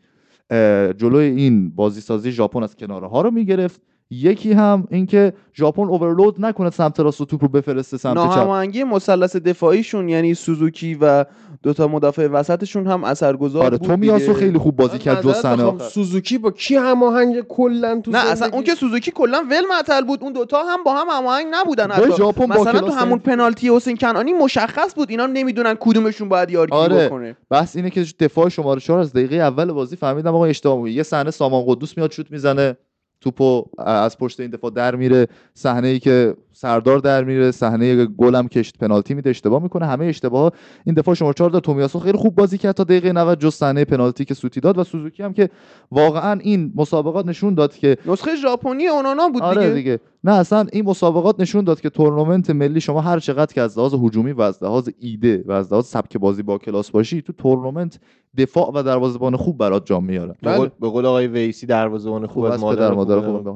جلوی این بازی سازی ژاپن از کناره ها رو می‌گرفت. یکی هم اینکه ژاپن اوورلود نکنه سمت راست و توپ رو بفرسته سمت چپ ناهماهنگی مثلث دفاعیشون یعنی سوزوکی و دوتا مدافع وسطشون هم اثرگذار آره بود تومیاسو دیگه. خیلی خوب بازی کرد صحنه می‌خوام، آخر. سوزوکی با کی هماهنگ کلا تو نه اصلا؟ اون که سوزوکی کلا ول معطل بود اون دوتا هم با هم هماهنگ نبودن حتی ژاپن با مثلا تو همون پنالتی حسین کنانی مشخص بود اینا نمی‌دونن کدومشون باید یارگیری آره. بکنه بحث اینه که دفاع شماره 4 از دقیقه اول بازی فهمیدم آقا اشتباه میگه یه صحنه سامان قدوس میاد شوت می‌زنه توپو از پشت این دفاع در میره. صحنه ای که سردار در میره صحنه گلم کشت پنالتی میده اشتباه می‌کنه. همه اشتباه این دفاع شماره 4 داد. تومیاسو خیلی خوب بازی کرد تا دقیقه 90 جز صحنه پنالتی که سوتی داد و سوزوکی هم که واقعا این مسابقات نشون داد که نسخه ژاپنی اونانا بود آره دیگه. دیگه. نه اصلا این مسابقات نشون داد که تورنمنت ملی شما هر چقدر که از لحاظ هجومی و از لحاظ ایده و از لحاظ سبک بازی با کلاس باشی تو تورنمنت دفاع و دروازه‌بان خوب برات جام میاره. به قول- به قول آقای ویسی دروازه‌بان خوب خوب از مادر مادر خوب.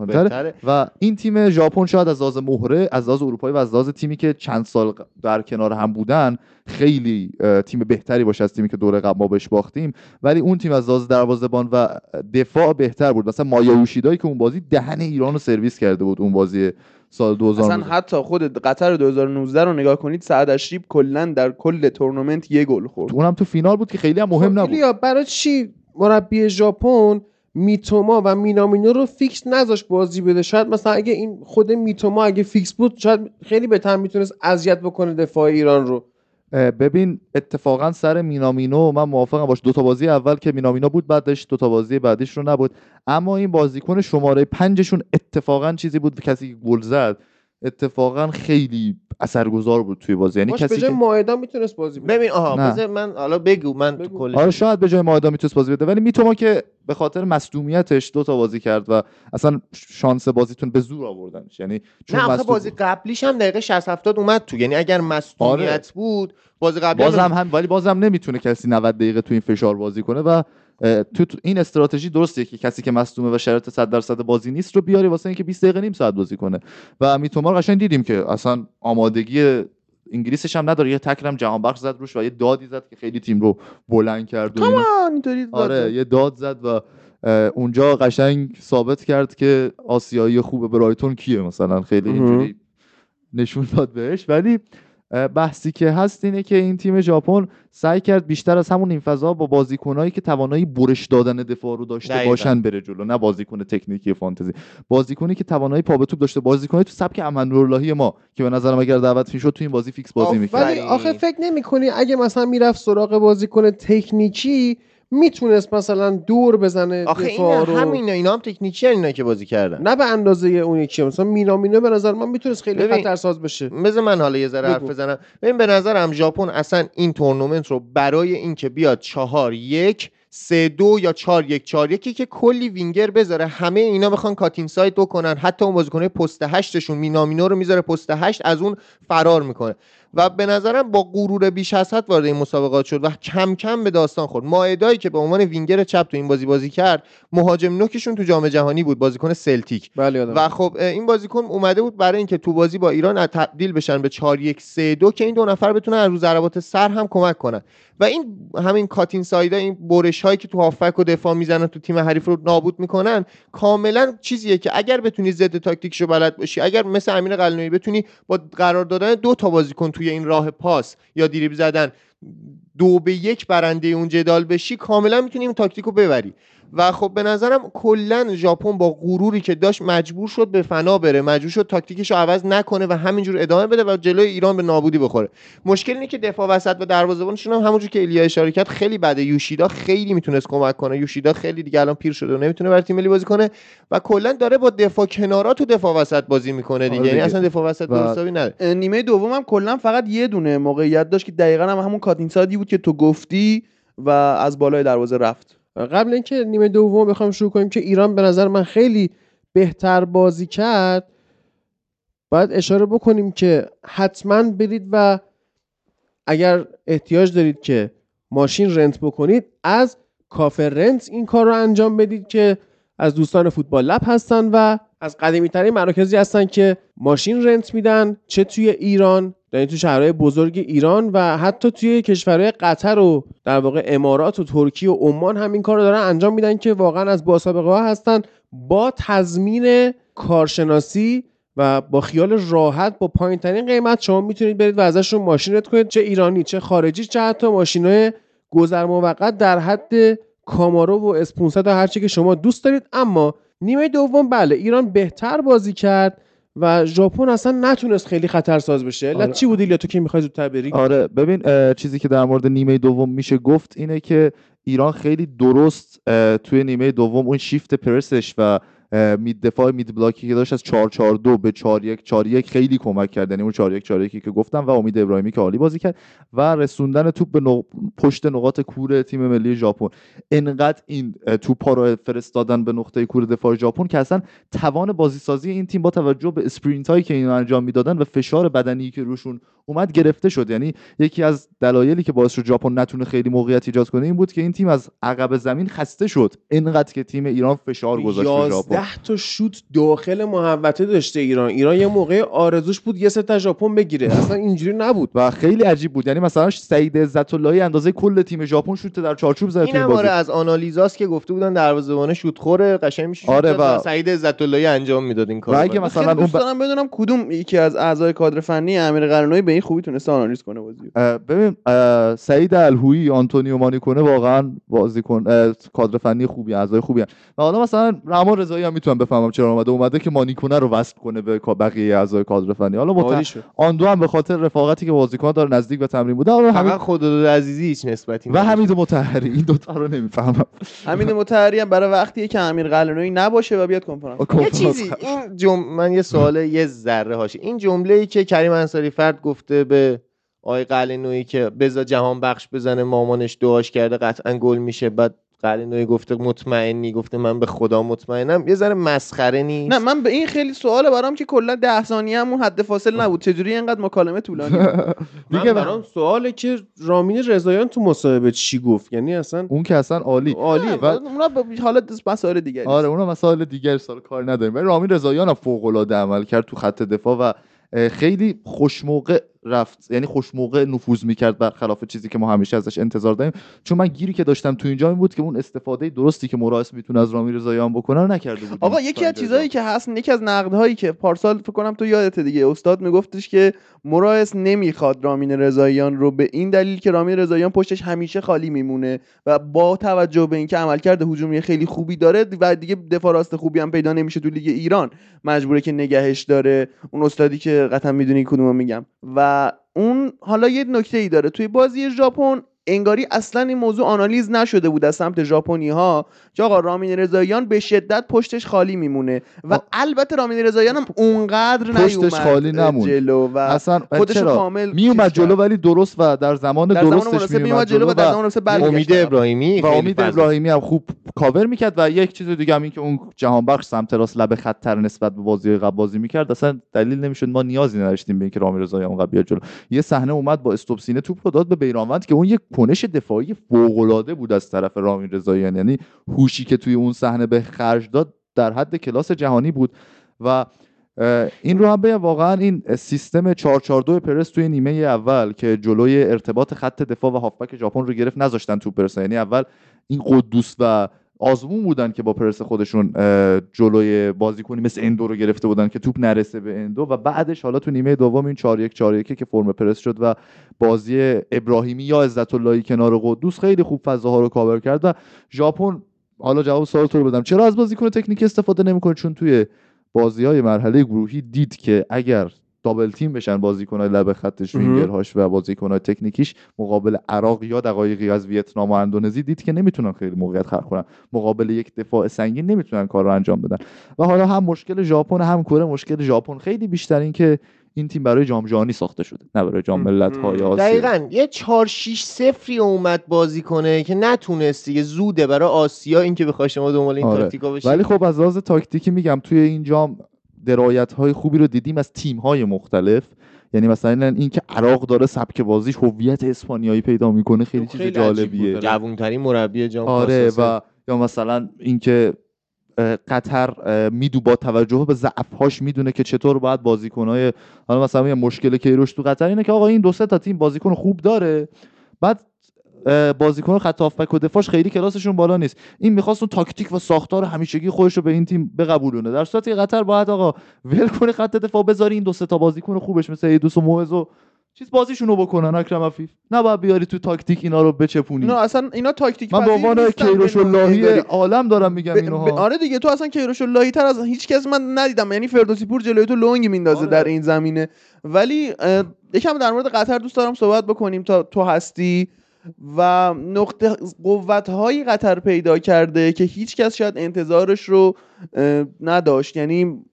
و این تیم ژاپن شاید از لحاظ مهره از لحاظ اروپایی و از لحاظ تیمی که چند سال در کنار هم بودن خیلی تیم بهتری باشه از تیمی که دوره قبل ما بهش باختیم. ولی اون تیم از لحاظ دروازه‌بان و دفاع بهتر بود. مثلا مایا یوشیدایی که اون بازی دهن ایران رو سرویس کرده بود اون بازی سال 2000 اصلا حتی خود قطر 2019 رو نگاه کنید سعد الشیب کلا در کل تورنمنت یه گل خورد. اونم تو فینال بود که خیلی هم مهم خب نبود. برای چی؟ مربی ژاپن میتوما و مینامینو رو فیکس نذاش بازی بده. شاید مثلا اگه این خود میتوما اگه فیکس بود شاید خیلی بهتر می‌تونست اذیت بکنه دفاع ایران رو. ببین اتفاقا سر مینامینو من موافقم باش. دو تا بازی اول که مینامینو بود بعدش دو تا بازی بعدیش رو نبود. اما این بازیکن شماره پنجشون اتفاقا چیزی بود کسی گل زد. اتفاقا خیلی اثرگذار بود توی بازی یعنی باش به کسی جای که ماهدا می‌تونست بازی بده ببین آها. بذار من حالا بگو من تو بگو. کلش آره شاید به جای ماهدا می‌تونست بازی بده ولی میتوما که به خاطر مصدومیتش دو تا بازی کرد و اصلا شانس بازیتون به زور آوردنش یعنی چون نه بازی. قبلیش هم دقیقه 60 70 اومد تو یعنی اگر مصدومیت آره. بود بازی قبلی بازم هم ولی بازم نمی‌تونه کسی 90 دقیقه تو این فشار بازی کنه و تو, این استراتژی درسته که کسی که مصدومه و شرط 100 درصد بازی نیست رو بیاری واسه اینکه 20 دقیقه نیم ساعت بازی کنه. و میتومار قشنگ دیدیم که اصلا آمادگی انگلیسش هم نداره. یه تکرم جهان بخش زد روش و یه دادی زد که خیلی تیم رو بلند کرد و آره یه داد زد و اونجا قشنگ ثابت کرد که آسیایی خوب برایتون کیه مثلا. خیلی. اینجوری نشون داد بهش. ولی بحثی که هست اینه که این تیم ژاپن سعی کرد بیشتر از همون این فضا با بازیکنایی که توانایی برش دادن دفاع رو داشته دقیقاً. باشن بره جلو نه بازیکن تکنیکی فانتزی بازیکنی که توانایی پا به توپ داشته بازیکنی تو سبک امناللهی ما که به نظرم اگر دعوت می‌شد تو این بازی فیکس بازی. می‌کرد ولی آخه فکر نمی کنی اگه مثلا می‌رفت سراغ بازیکن تکنیکی می‌تونست مثلا دور بزنه آخه این دفاع رو. همین اینا هم تکنیکی اینا که بازی کردن. نه به اندازه اون یکی مثلا مینامینو به نظر من می‌تونست خیلی ببین، خطرساز بشه. بذار من حالا یه ذره حرف. بزنم. ببین به نظرم ژاپن اصلا این تورنمنت رو برای اینکه بیاد چهار یک سه دو یا چهار یک چهار یکی که کلی وینگر بذاره همه اینا بخوان کاتین سایت بکنن حتی اون بازیکنه پست هشتشون مینامینو رو می‌ذاره پست هشت از اون فرار می‌کنه. و به نظرم با غرور بیش از حد وارد این مسابقات شد و کم کم به داستان خورد. مائدایی که به عنوان وینگر چپ تو این بازی بازی کرد مهاجم نوکشون تو جام جهانی بود بازیکن سلتیک. بله و خب این بازیکن اومده بود برای اینکه تو بازی با ایران تبدیل بشن به 4 1 3 2 که این دو نفر بتونن از رو ضربات سر هم کمک کنن. و این همین cut inside ا این برش هایی که تو هافبک و دفاع می‌زنن تو تیم حریف رو نابود می‌کنن کاملا چیزیه که اگر بتونی ضد تاکتیکشو بلد باشی اگر مثل امیر قلعه‌نویی بتونی با قرار دادن دو تا بازیکن توی این راه پاس یا دریبل زدن دو به یک برنده اون جدال بشی کاملا می‌تونی این تاکتیک رو ببری. و خب به نظرم کلا ژاپن با غروری که داشت مجبور شد به فنا بره مجبور شد تاکتیکش رو عوض نکنه و همینجور ادامه بده و جلوی ایران به نابودی بخوره. مشکل اینه که دفاع وسط و دروازه‌بانشون هم همونجور که الیا اشاره کرد خیلی بده. یوشیدا خیلی می‌تونست کمک کنه. یوشیدا خیلی دیگه الان پیر شده و نمی‌تونه برای تیم ملی بازی کنه و کلا داره با دفاع کنارا تو دفاع وسط بازی می‌کنه دیگه. آره یعنی. اصلا دفاع وسط درستابی نداره نیمه دوم هم کلا فقط یه دونه موقعیت داشت که دقیقا هم همون کاتین سایدی بود که تو گفتی و از بالای دروازه رفت. قبل اینکه نیمه دوم بخوام شروع کنیم که ایران به نظر من خیلی بهتر بازی کرد باید اشاره بکنیم که حتما برید و اگر احتیاج دارید که ماشین رنت بکنید از کافه رنت این کار رو انجام بدید که از دوستان فوتبال لب هستن و از قدیمی ترین مراکزی هستن که ماشین رنت میدن چه توی ایران یعنی تو شهرهای بزرگ ایران و حتی توی کشورهای قطر و در واقع امارات و ترکیه و عمان همین کار رو دارن انجام میدن که واقعا از باسابقه ها هستن با تضمین کارشناسی و با خیال راحت با پایین ترین قیمت. شما می‌تونید برید و ازشون ماشین رد کنید چه ایرانی چه خارجی چه حتی ماشینای گذر موقت در حد کامارو و اسپونسد و هرچی که شما دوست دارید. اما نیمه دوم بله ایران بهتر بازی کرد و ژاپن اصلا نتونست خیلی خطرساز بشه. آره. چی بود ایلیا تو که می‌خوای زودتر بری؟ آره ببین چیزی که در مورد نیمه دوم میشه گفت اینه که ایران خیلی درست توی نیمه دوم اون شیفت پرسش و mid دفاع mid block ی که داشت از 4 4 2 به 4 1 4 1 خیلی کمک کرد. یعنی اون 4 1 4 1 که گفتم و امید ابراهیمی که عالی بازی کرد و رسوندن توپ به نق- پشت نقاط کور تیم ملی ژاپن. انقدر این اه، توپا رو فرستادن به نقطه کور دفاع ژاپن که اصلا توان بازی سازی این تیم با توجه به sprint هایی که اینا انجام می‌دادن و فشار بدنی که روشون اومد گرفته شد. یعنی یکی از دلایلی که باعث شد ژاپن نتونه خیلی موقعیت ایجاد کنه این بود که این تیم از عقب زمین خسته شد. انقدر که تیم ایران فشار گذاشت رو ژاپن. 11 تا شوت داخل محوطه داشته ایران. ایران یه موقع آرزوش بود یه سه تا ژاپن بگیره. اصلا اینجوری نبود. و خیلی عجیب بود. یعنی مثلا سعید عزت اللهی اندازه کل تیم ژاپن شوت در چارچوب زد این بازی. آره از آنالیزاست که گفته بودن دروازه‌بان شوت خوره قشنگ میشه آره و- سعید عزت اللهی انجام می‌داد این کارو. و اگه. مثلا دوست ب... دارم بدونم کدوم یکی از اعضای کادر فنی امیر قرنوی به این خوبی تونسته آنالیز کنه بازی. ببین اه، سعید الهویی آنتونیو مانیکونه واقعا بازیکن کادر فنی خوبی اعضای خوبی هن. و حالا مثلا رحمان رضایی هم می‌تونم بفهمم چرا اومده. اومده که مانیکونه رو وصل کنه به بقیه اعضای کادر فنی. حالا مت... آن دو هم به خاطر رفاقتی که بازیکن داره نزدیک به تمرین بوده. حالا همین خداداد عزیزی هیچ نسبتی و. حمید مطهری این دوتا رو نمی‌فهمم. همین متحری هم برای وقتیه که امیر قلنوی نباشه و بیاد کنفرانس یه چیزی این جم... من یه سوال یه ذره هاشه این جمله ای که کریم انصاری فرد گفته به آقای قلنویی که بذار جهان بخش بزنه مامانش دعاش کرده قطعا گل میشه بعد قلنویی گفته مطمئنی گفته من به خدا مطمئنم. یه ذره مسخره نیست. نه من به این خیلی سواله برام که کلا ده ثانیه همون حد فاصل نبود. چجوری اینقدر مکالمه طولانی دیگه برام سواله که رامین رضاییان تو مصاحبه چی گفت؟ یعنی اصلا اون که اصلا عالی. عالیه و- اونا به حالا مسائل دیگری آره اونا مسائل دیگر سال کار نداریم ولی رامین رضاییان هم فوق العاده عمل کرد تو خط دفاع و خیلی خوشموقع رفت. یعنی خوشموقع نفوذ می‌کرد برخلاف چیزی که ما همیشه ازش انتظار داریم. چون من گیری که داشتم تو اینجا این بود که اون استفاده درستی که مراس می‌تونه از رامین رضاییان بکنه رو نکرده بود آقا یکی از چیزایی که هست یکی از نقدهایی که پارسال فکر کنم تو یادت دیگه استاد میگفتش که مراس نمی‌خواد رامین رضاییان رو به این دلیل که رامین رضاییان پشتش همیشه خالی میمونه و با توجه به اینکه عملکرد هجومی خیلی خوبی داره و دیگه دفاع راست خوبی هم پیدا نمیشه تو لیگ ایران مجبوره که نگهش داره. اون استادی که قطعا می‌دونی کدومو میگم. و اون حالا یه نکته ای داره. توی بازی ژاپن انگاری اصلا این موضوع آنالیز نشده بود از سمت ژاپنی ها که آقا رامین رضاییان به شدت پشتش خالی میمونه و آ- البته رامین رضاییان هم اونقدر پشتش خالی نموند. جلو و اصلا خودش کامل میومد جلو. ولی درست و در زمان در زمان درستش مناسب میومد جلو و در زمان امید ابراهیمی و امید. ابراهیمی هم خوب کاور می‌کرد و یک چیز دیگه هم این که اون جهان بخش سمت راست لب خطر نسبت به بازی قبل بازی می‌کرد اصلا دلیل نمی‌شد ما نیازی نداشتیم به اینکه رامین رضایی اونقدر بیاد جلو یه صحنه اومد با استوب سینه توپ رو داد به بیرانوند که اون یک کنش دفاعی فوق العاده بود از طرف رامین رضاییان یعنی هوشی که توی اون صحنه به خرج داد در حد کلاس جهانی بود. و این رو هم بگم واقعا این سیستم 442 پرس توی نیمه اول که جلوی ارتباط خط دفاع و هافبک ژاپن رو گرفت نذاشتن توپ برسه. یعنی اول این قدوس و آزمون بودن که با پرس خودشون جلوی بازیکنی مثل اندو رو گرفته بودن که توپ نرسه به اندو و بعدش حالا تو نیمه دوم این 4 1 4 1 که فرم پرس شد و بازی ابراهیمی یا عزت اللهی کنار قدوس خیلی خوب فضاها رو کاور کرد و ژاپن حالا جواب سوال تو رو بدم. چرا از بازیکن تکنیکی استفاده نمی‌کنه؟ چون توی بازی های مرحله گروهی دید که اگر double team بشن بازیکن‌های لب خطش. وینگرهاش و بازیکن‌های تکنیکیش مقابل عراق یا دقایقی از ویتنام و اندونزی دید که نمی‌تونن خیلی موقعیت خلق کنن. مقابل یک دفاع سنگین نمی‌تونن کار رو انجام بدن. و حالا هم مشکل ژاپن هم کره مشکل ژاپن. خیلی بیشتر این که این تیم برای جام جهانی ساخته شده نه برای جام ملت‌های آسیا. دقیقا. یه 4 6 صفری اومد بازی کنه که نتونست دیگه. زوده برای آسیا اینکه بخوای شما دنبال این آره. تاکتیکا بشی. ولی خب از لحاظ تاکتیکی میگم توی این جام درایت های خوبی رو دیدیم از تیم های مختلف یعنی مثلا اینکه عراق داره سبک بازیش هویت اسپانیایی پیدا می‌کنه خیلی چیز خیلی جالبیه بود. جوونترین مربی جام آره. و یا مثلا اینکه قطر میدو با توجه به ضعف‌هاش می‌دونه که چطور باید بازیکنهای حالا مثلا یه مشکل کیروش تو قطر اینه که آقا این دو سه تا تیم بازیکن خوب داره بعد بازیکن خط هافبک و دفاعش خیلی کلاسشون بالا نیست. این می‌خواست اون تاکتیک و ساختار همیشگی خودش رو به این تیم بقبولونه. در صورتی که قطر باید آقا ول کنه خط دفاع بذاری این دو سه تا بازیکن خوبش مثل ایدوس و موعظ و چیز بازیشونو بکنن اکرم عفیف. نباید بیاری تو تاکتیک اینا رو بچپونی. نه اصلا اینا تاکتیک من به عنوان کیروش‌اللهی داری. عالم دارم میگم ب- اینو ب- آره دیگه تو اصلا کیروش‌اللهی تر از هیچ کس من ندیدم. یعنی فردوسی پور جلوی تو لونگ میندازه آره. در این زمینه. ولی اه، یکم در مورد قطر دوست دارم صحبت بکنیم تا تو هستی. و نقطه قوت های قطر پیدا کرده که هیچ کس شاید انتظارش رو نداشت. یعنی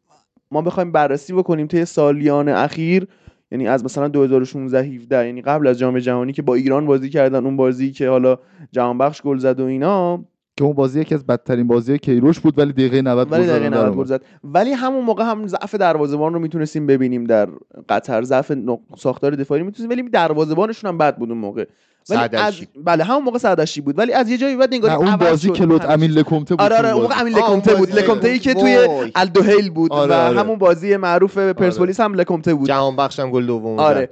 ما بخوایم بررسی بکنیم طی سالیان اخیر یعنی از مثلا 2016 17 یعنی قبل از جام جهانی که با ایران بازی کردن اون بازی که حالا جهان بخش گل زد و اینا. که اون بازی یکی از بدترین بازی کیروش بود ولی دقیقه 90 ولی دقیقه زدن 90 در گل. زد. ولی همون موقع هم ضعف دروازه‌بان رو می‌تونستیم ببینیم در قطر ضعف ساختار دفاعی می‌تونستیم ولی دروازه‌بانشون هم بد بود اون موقع. ولی از. بله همون موقع سعدشی بود ولی از یه جایی بعد نه نگاری اون بازی که همه امین. لکومته بود آره آره اون بازی. موقع امین لکومته بود. لکومته ای که توی. الدوهیل بود آره، و آره. همون بازی معروف پرسپولیس هم لکومته بود جهان بخشم گل دوم آره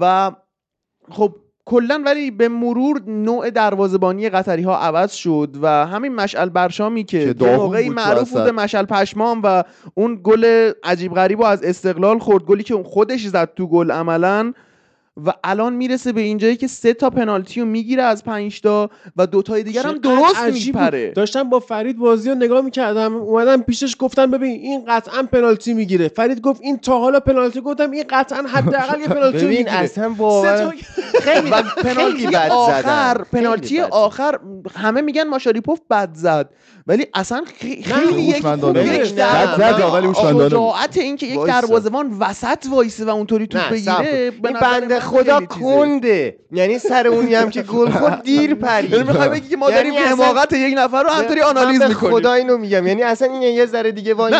و خب کلا ولی به مرور نوع دروازه‌بانی قطری ها عوض شد و همین مشعل برشامی که موقعی معروف بود مشعل پشمام و اون گل عجیب غریب و از استقلال خورد گلی که اون خودش زد تو گل عملا و الان می‌رسه به اینجایی که سه تا پنالتی رو می‌گیره از پنج تا و دو تای دیگر هم درست. میپره داشتم با فرید بازی رو نگاه می‌کردم اومدم پیشش گفتم ببین این قطعا پنالتی می‌گیره فرید گفت این تا حالا پنالتی گفتم این قطعا حداقل یه پنالتی ببین می‌گیره اصلا تا خیلی پنالتی بد آخر زدن. پنالتی آخر همه میگن ماشاریپوف بد زد ولی اصلا خی- خیلی یک ولی. شجاعت این که یک. دروازه‌بان وسط وایسه و اونطوری توپ بگیره بنده خدا. کنده یعنی سر اونی هم که گل خورد دیر پرید. یعنی می‌خوای بگی که ما داریم یعنی اصلا- حماقت یک نفر رو همطوری آنالیز می‌کنیم. خدا اینو میگم. یعنی اصلا این یه ذره دیگه وای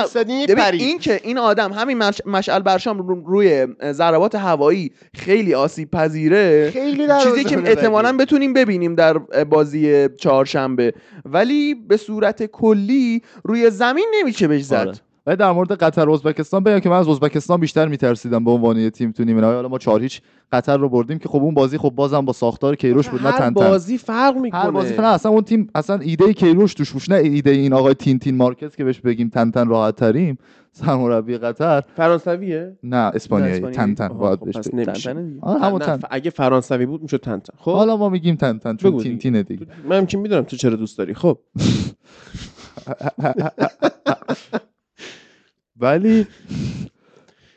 پرید. این که این آدم همین مش... مشعل برشام رو- روی ضربات هوایی خیلی آسیب پذیره. خیلی در چیزی که احتمالا بتونیم ببینیم در بازی چهارشنبه. ولی به صورت کلی روی زمین نمیشه بهش زد. ولی در مورد قطر و ازبکستان بگم که من از ازبکستان بیشتر میترسیدم به عنوان یه تیم تو نیمه نهایی. حالا ما 4 هیچ قطر رو بردیم که خب اون بازی خب بازم با ساختار کیروش بود نه هر تن تن. بازی فرق می‌کنه. هر بازی نه اصلا اون تیم اصلا ایده کیروش توش بود نه ایده این آقای تین تین مارکز که بهش بگیم تن تن راحت تریم سرمربی قطر. فرانسویه؟ نه اسپانیایی تن تن باید خب بهش. آره همون نه، تن. اگه فرانسوی بود می‌شد تن تن. خب. حالا ما میگیم تن تن چون تین دیگه. تینه دیگه. من که می‌دونم تو چرا دوست داری. خب. ولی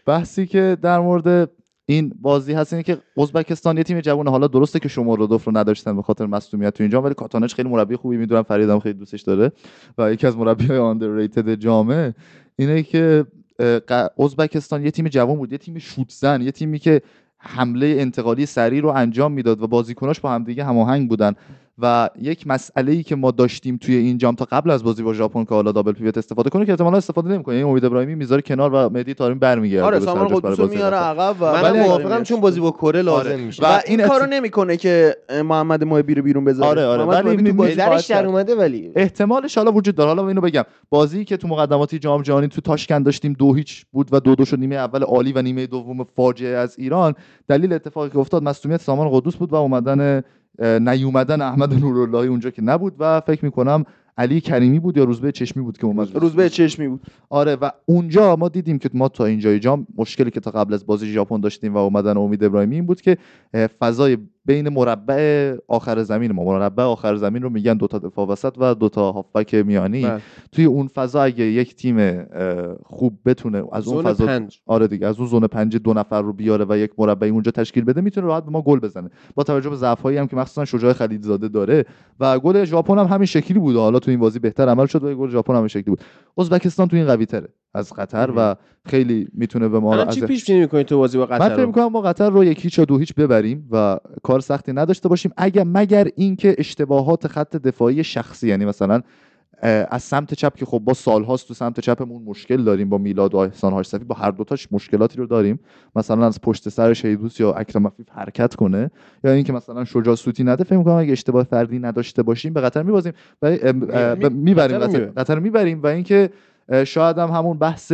بحثی که در مورد این بازی هست اینه که ازبکستان یه تیم جوونه. حالا درسته که شما رودوف رو نداشتن به خاطر مصونیت تو اینجا ولی کاتانچ خیلی مربی خوبی می‌دونم. فریدم خیلی دوستش داره و یکی از مربیای آندرریتد جامعه اینه که ازبکستان یه تیم جوان بود یه تیم شوت زن یه تیمی که حمله انتقالی سریع رو انجام می‌داد و بازیکناش با همدیگه هماهنگ بودن. و یک مسئله ای که ما داشتیم توی این جام تا قبل از بازی با ژاپن که حالا دابل پیوت استفاده کنه که احتمالاً استفاده نمی‌کنه یعنی امید ابراهیمی می‌ذاره کنار و مهدی طارمی برمیگرده آره سامان سرجاش برای قدوس رو بازی میاره. عقب و من ولی- موافقم چون بازی با کره لازم آره. میشه و و این این کارو نمی‌کنه که محمد محبی رو بیرون بذاره آره، آره. ولی محبی تو می- بازی پدرش باید در. اومده ولی احتمالش حالا وجود داره حالا اینو بگم بازی که تو مقدماتی جام جهانی تو تاشکند داشتیم دو هیچ بود و دو دو شد نیمه اول عالی و نیمه دوم فاجعه از ایران دلیل اتفاقی که افتاد مصونیت سامان قدوس بود و اومدن نیومدن احمد نوراللهی اونجا که نبود و فکر می‌کنم علی کریمی بود یا روزبه چشمی بود که اومد روزبه چشمی بود. آره و اونجا ما دیدیم که ما تا اینجای جام مشکلی که تا قبل از بازی ژاپن داشتیم و اومدن امید ابراهیمی این بود که فضای بین مربع آخر زمین ما. مربع آخر زمین رو میگن دوتا دفاع وسط و دوتا هافبک میانی. بله. توی اون فضا اگه یک تیم خوب بتونه از اون فضا پنج. آره دیگه از اون زون پنج دو نفر رو بیاره و یک مربعی اونجا تشکیل بده می‌تونه راحت به ما گل بزنه. با توجه به ضعفایی هم که مخصوصا شجاع خلیلزاده داره و گل ژاپن هم همین شکلی بود. حالا تو این بازی بهتر عمل شد و گل ژاپن هم همین شکلی بود. ازبکستان تو این قوی تره. از قطر و خیلی می‌تونه به ما رو الان چی از پیش بینی می‌کنی تو بازی با من قطر فکر رو؟ می‌کنم ما قطر رو یک هیچ یا دو هیچ ببریم و کار سختی نداشته باشیم اگر مگر اینکه اشتباهات خط دفاعی شخصی یعنی مثلا از سمت چپ که خب با سالهاست تو سمت چپمون مشکل داریم با میلاد و احسان هاشصفی با هر دوتاش مشکلاتی رو داریم مثلا از پشت سر شیدوس یا اکرم عفیف حرکت کنه یا اینکه مثلا شجاع سوتی نده فکر می‌کنم اگه اشتباه فردی نداشته باشیم به قطر میبازیم و می‌بریم قطر رو قطر می‌بریم. و اینکه شاید هم همون بحث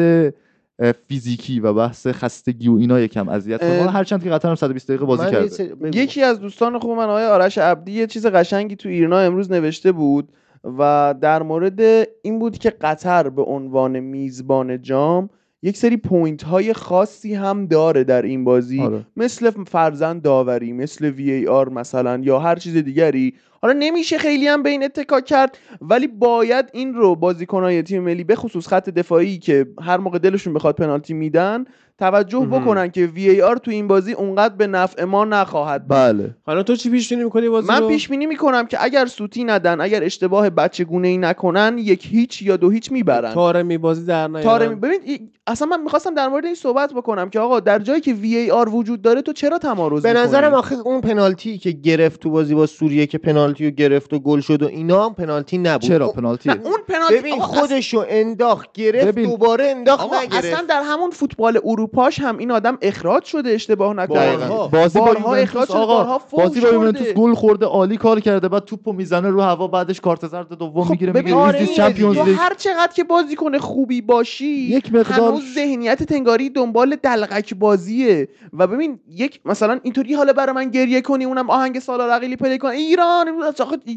فیزیکی و بحث خستگی و اینا یکم اذیت کنه هرچند که قطر هم 120 دقیقه بازی کرده. یکی از دوستان خوب من آقای آرش عبدی یه چیز قشنگی تو ایرنا امروز نوشته بود و در مورد این بود که قطر به عنوان میزبان جام یک سری point های خاصی هم داره در این بازی آره. مثل فرزند داوری مثل VAR مثلا یا هر چیز دیگری حالا نمیشه خیلی هم به این اتکا کرد ولی باید این رو بازیکنهای تیم ملی به خصوص خط دفاعی که هر موقع دلشون بخواد پنالتی میدن توجه مهم. بکنن که وی ای آر تو این بازی اونقدر به نفع ما نخواهد بود. بله حالا تو چی پیش بینی می‌کنی بازی من رو؟ پیش بینی می‌کنم که اگر سوتی ندن اگر اشتباه بچگونه ای نکنن یک هیچ یا دو هیچ می‌برن تارمی بازی در نیارن تاره ببین ای- اصلا من می‌خواستم در مورد این صحبت بکنم که آقا در جایی که وی ای آر وجود داره تو چرا تمارض به؟ نظرم آخه اون پنالتی که گرفت تو بازی با سوریه که پنالتی رو گرفت و گل شد و اینا هم پنالتی نبود چرا پنالتی نه اون پنالتی ببین خودشو انداخت گرفت ببین. دوباره انداخت نگرفت اصلا در همون فوتبال اروپاش هم این آدم اخراج شده اشتباه نکنه بارها. بازی با اخراج شده، آقا بازی با یوونتوس. گل خورده عالی کار کرده بعد توپو می‌زنه رو هوا بعدش کارت زرد دوم خب می‌گیره ببین میگه آره چمپیونز تو لیگ. هر چقدر که بازیکن خوبی باشی یک مقدار هنوز ذهنیت تنگاری دنبال دلقک بازیه. و ببین یک مثلا اینطوری حالا برای من گریه کنی اونم آهنگ سالار عقیلی play کنی ایران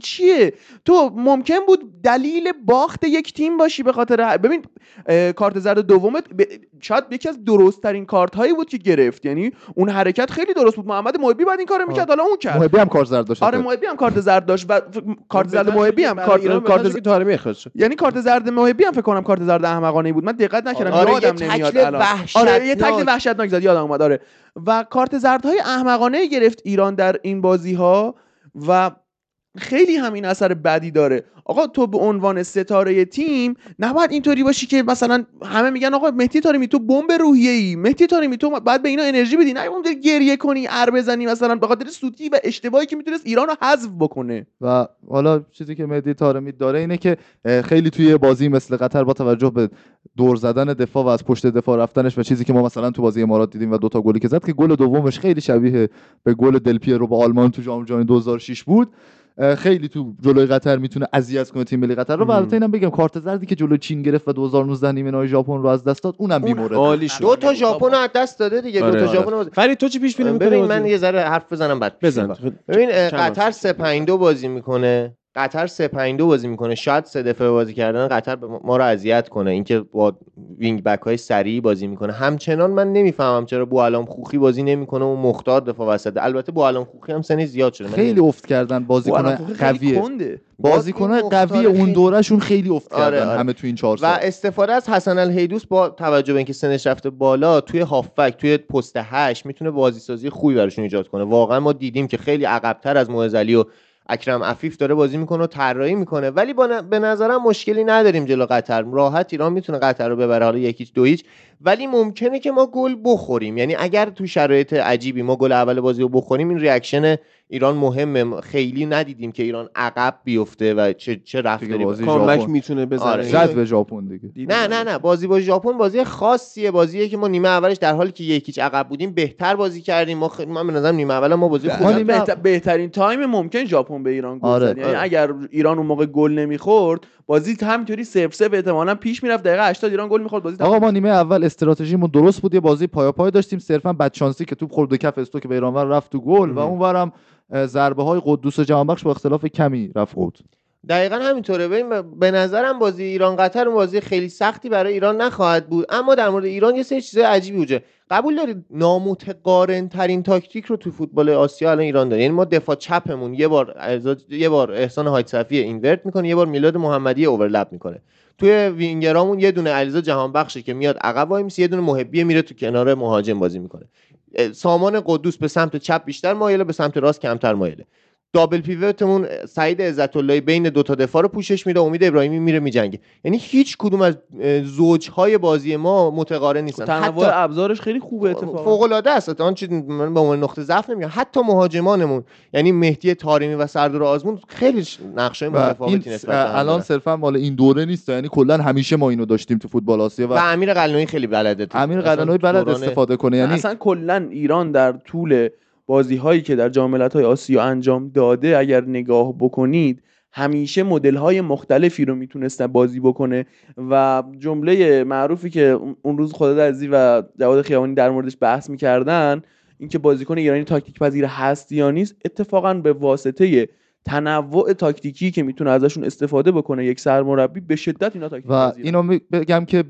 چیه؟ تو ممکن بود دلیل باخت یک تیم باشی به خاطر ببین کارت زرد دومت ب- شاید یکی از درست ترین کارت هایی بود که گرفت. یعنی اون حرکت خیلی درست بود. محمد محبی بعد این کارو می‌کرد. حالا اون کرد. محبی هم کارت زرد داشت. آره محبی هم کارت زرد داشت و کارت زرد محبی هم کارت کارت تارمی اخراج شد یعنی کارت زرد محبی هم فکر کنم کارت زرد احمقانه بود. من دقت نکردم. آره، یه یادم نمیاد تکل الان. وحشتناک. آره یه تکل وحشتناک زد. یادم اومد. آره. و کارت زردهای احمقانه گرفت ایران در این بازی ها و خیلی همین اثر بدی داره. آقا تو به عنوان ستاره تیم نباید اینطوری باشی که مثلا همه میگن آقا مهدی تارمی تو بمب روحیه ای مهدی تارمی تو بعد به اینا انرژی بدی. نه اون گریه کنی ار بزنی مثلا به خاطر سوتی و اشتباهی که می‌تونست ایران رو حذف بکنه. و حالا چیزی که مهدی طارمی داره اینه که خیلی توی بازی مثل قطر با توجه به دور زدن دفاع و از پشت دفاع رفتنش و چیزی که ما مثلا تو بازی امارات دیدیم و دوتا گلی که زد که گل دومش خیلی شبیه به گل دل پیرو با آلمان تو جام جهانی 2006 بود. خیلی تو جلوی قطر می‌تونه اذیت کنه تیم ملی قطر رو و. البته اینم بگم کارت زردی که جلوی چین گرفت و 2019 نیمه نهایی ژاپن رو از دست داد اونم اون بیمورد شد دو تا ژاپن رو از دست داده دیگه دو آره. تا ژاپن رو باز- فرید تو چی پیش بینی می‌کنی ببین من؟ یه ذره حرف بزنم بعد بزن می‌کنم. ببین قطر بار؟ 3 5 2 بازی می‌کنه قطر 3 5 2 بازی می‌کنه. شاید سه دفعه بازی کردن قطر ما- رو اذیت کنه. اینکه با وینگ بک های سریع بازی می‌کنه. همچنان من نمی‌فهمم چرا بوالام خوخی بازی نمی‌کنه و مختار دفاع وسط. البته بوالام خوخی هم سنی زیاد شده. خیلی افت کردن بازیکن قویه. بازیکن قوی اون دورهشون خیلی افت آره، کردن آره. همه تو این چهار و استفاده از حسن الهیدوس با توجه به اینکه سنش رفته بالا توی هافبک توی پست 8 می‌تونه بازی سازی خوبی براشون ایجاد کنه. واقعا ما دیدیم که خیلی عقبتر از معز علی و اکرم عفیف داره بازی می‌کنه و طراحی می‌کنه. ولی با ن- به نظرم مشکلی نداریم جلو قطر. راحت ایران می‌تونه قطر رو ببره. حالا یک هیچ دو هیچ ولی ممکنه که ما گل بخوریم. یعنی اگر تو شرایط عجیبی ما گل اول بازی رو بخوریم این reaction ایران مهمه خیلی ندیدیم که ایران عقب بیفته و چه چه رفتاری. comeback. می‌تونه بزنه آره. زد به ژاپن دیگه نه آره. نه نه بازی با ژاپن بازی خاصیه بازیه که ما نیمه اولش در حالی که یک هیچ عقب بودیم بهتر بازی کردیم ما خیلی من به نظرم نیمه اول ما بازی ما خوبی نیمه- بهتر- بهترین time ممکن ژاپن به ایران گل آره، یعنی آره. اگر ایران اون موقع گل نمی‌خورد بازی همینطوری صفر صفر احتمالاً پیش می‌رفت دقیقه 80 ایران گل می‌خورد بازی آقا ما نیمه اول استراتژیمون درست بود یه بازی پایا پای داشتیم صرفا بدشانسی که توپ خورد به کف استوک به ایرانور رفت تو گل و. اونورم ضربه های قدوس جهانبخش با اختلاف کمی رفت اوت دقیقا همینطوره. به نظرم بازی ایران قطر بازی خیلی سختی برای ایران نخواهد بود. اما در مورد ایران یه سری چیزای عجیبی وجود قبول دارید نامتقارن ترین تاکتیک رو تو فوتبال آسیا الان ایران داره. یعنی ما دفاع چپمون یه بار یه بار احسان حاج صفی اینورت می‌کنه یه بار میلاد محمدی اوورلپ می‌کنه. توی وینگرامون یه دونه علیرضا جهانبخشه که میاد عقب وای یه دونه محبی میره تو کنار مهاجم بازی می‌کنه. سامان قدوس به سمت چپ بیشتر مایله به سمت راست کمتر مایله دابل پیوتمون سعید عزت اللهی بین دو تا دفاع رو پوشش میده امید ابراهیمی میره میجنگه. یعنی هیچ کدوم از زوجهای بازی ما متقارن نیستن. تنوع حتی ابزارش خیلی خوبه اتفاقا. فوق العاده است آن چیز من به عنوان نقطه ضعف نمیگم. حتی مهاجمانمون یعنی مهدی طارمی و سردار آزمون خیلی نقشه متفاوتی نسبت الان. صرفا مال این دوره نیست. یعنی کلا همیشه ما اینو داشتیم تو فوتبال آسیا و و امیر قلنوی خیلی بلده تو- امیر قلنوی بلد دوران- استفاده کنه. یعنی اصلا کلا ایران در طول بازی هایی که در جام های آسیا انجام داده اگر نگاه بکنید همیشه مدل های مختلفی رو می‌تونستن بازی بکنه و جمله معروفی که اون- روز خدا عزیزی و جواد خیابانی در موردش بحث می‌کردن اینکه بازیکن ایرانی تاکتیک پذیر هست یا نیست اتفاقا به واسطه تنوع تاکتیکی که می‌تونه ازشون استفاده بکنه یک سرمربی به شدت اینا تاکتیک و. اینو بگم که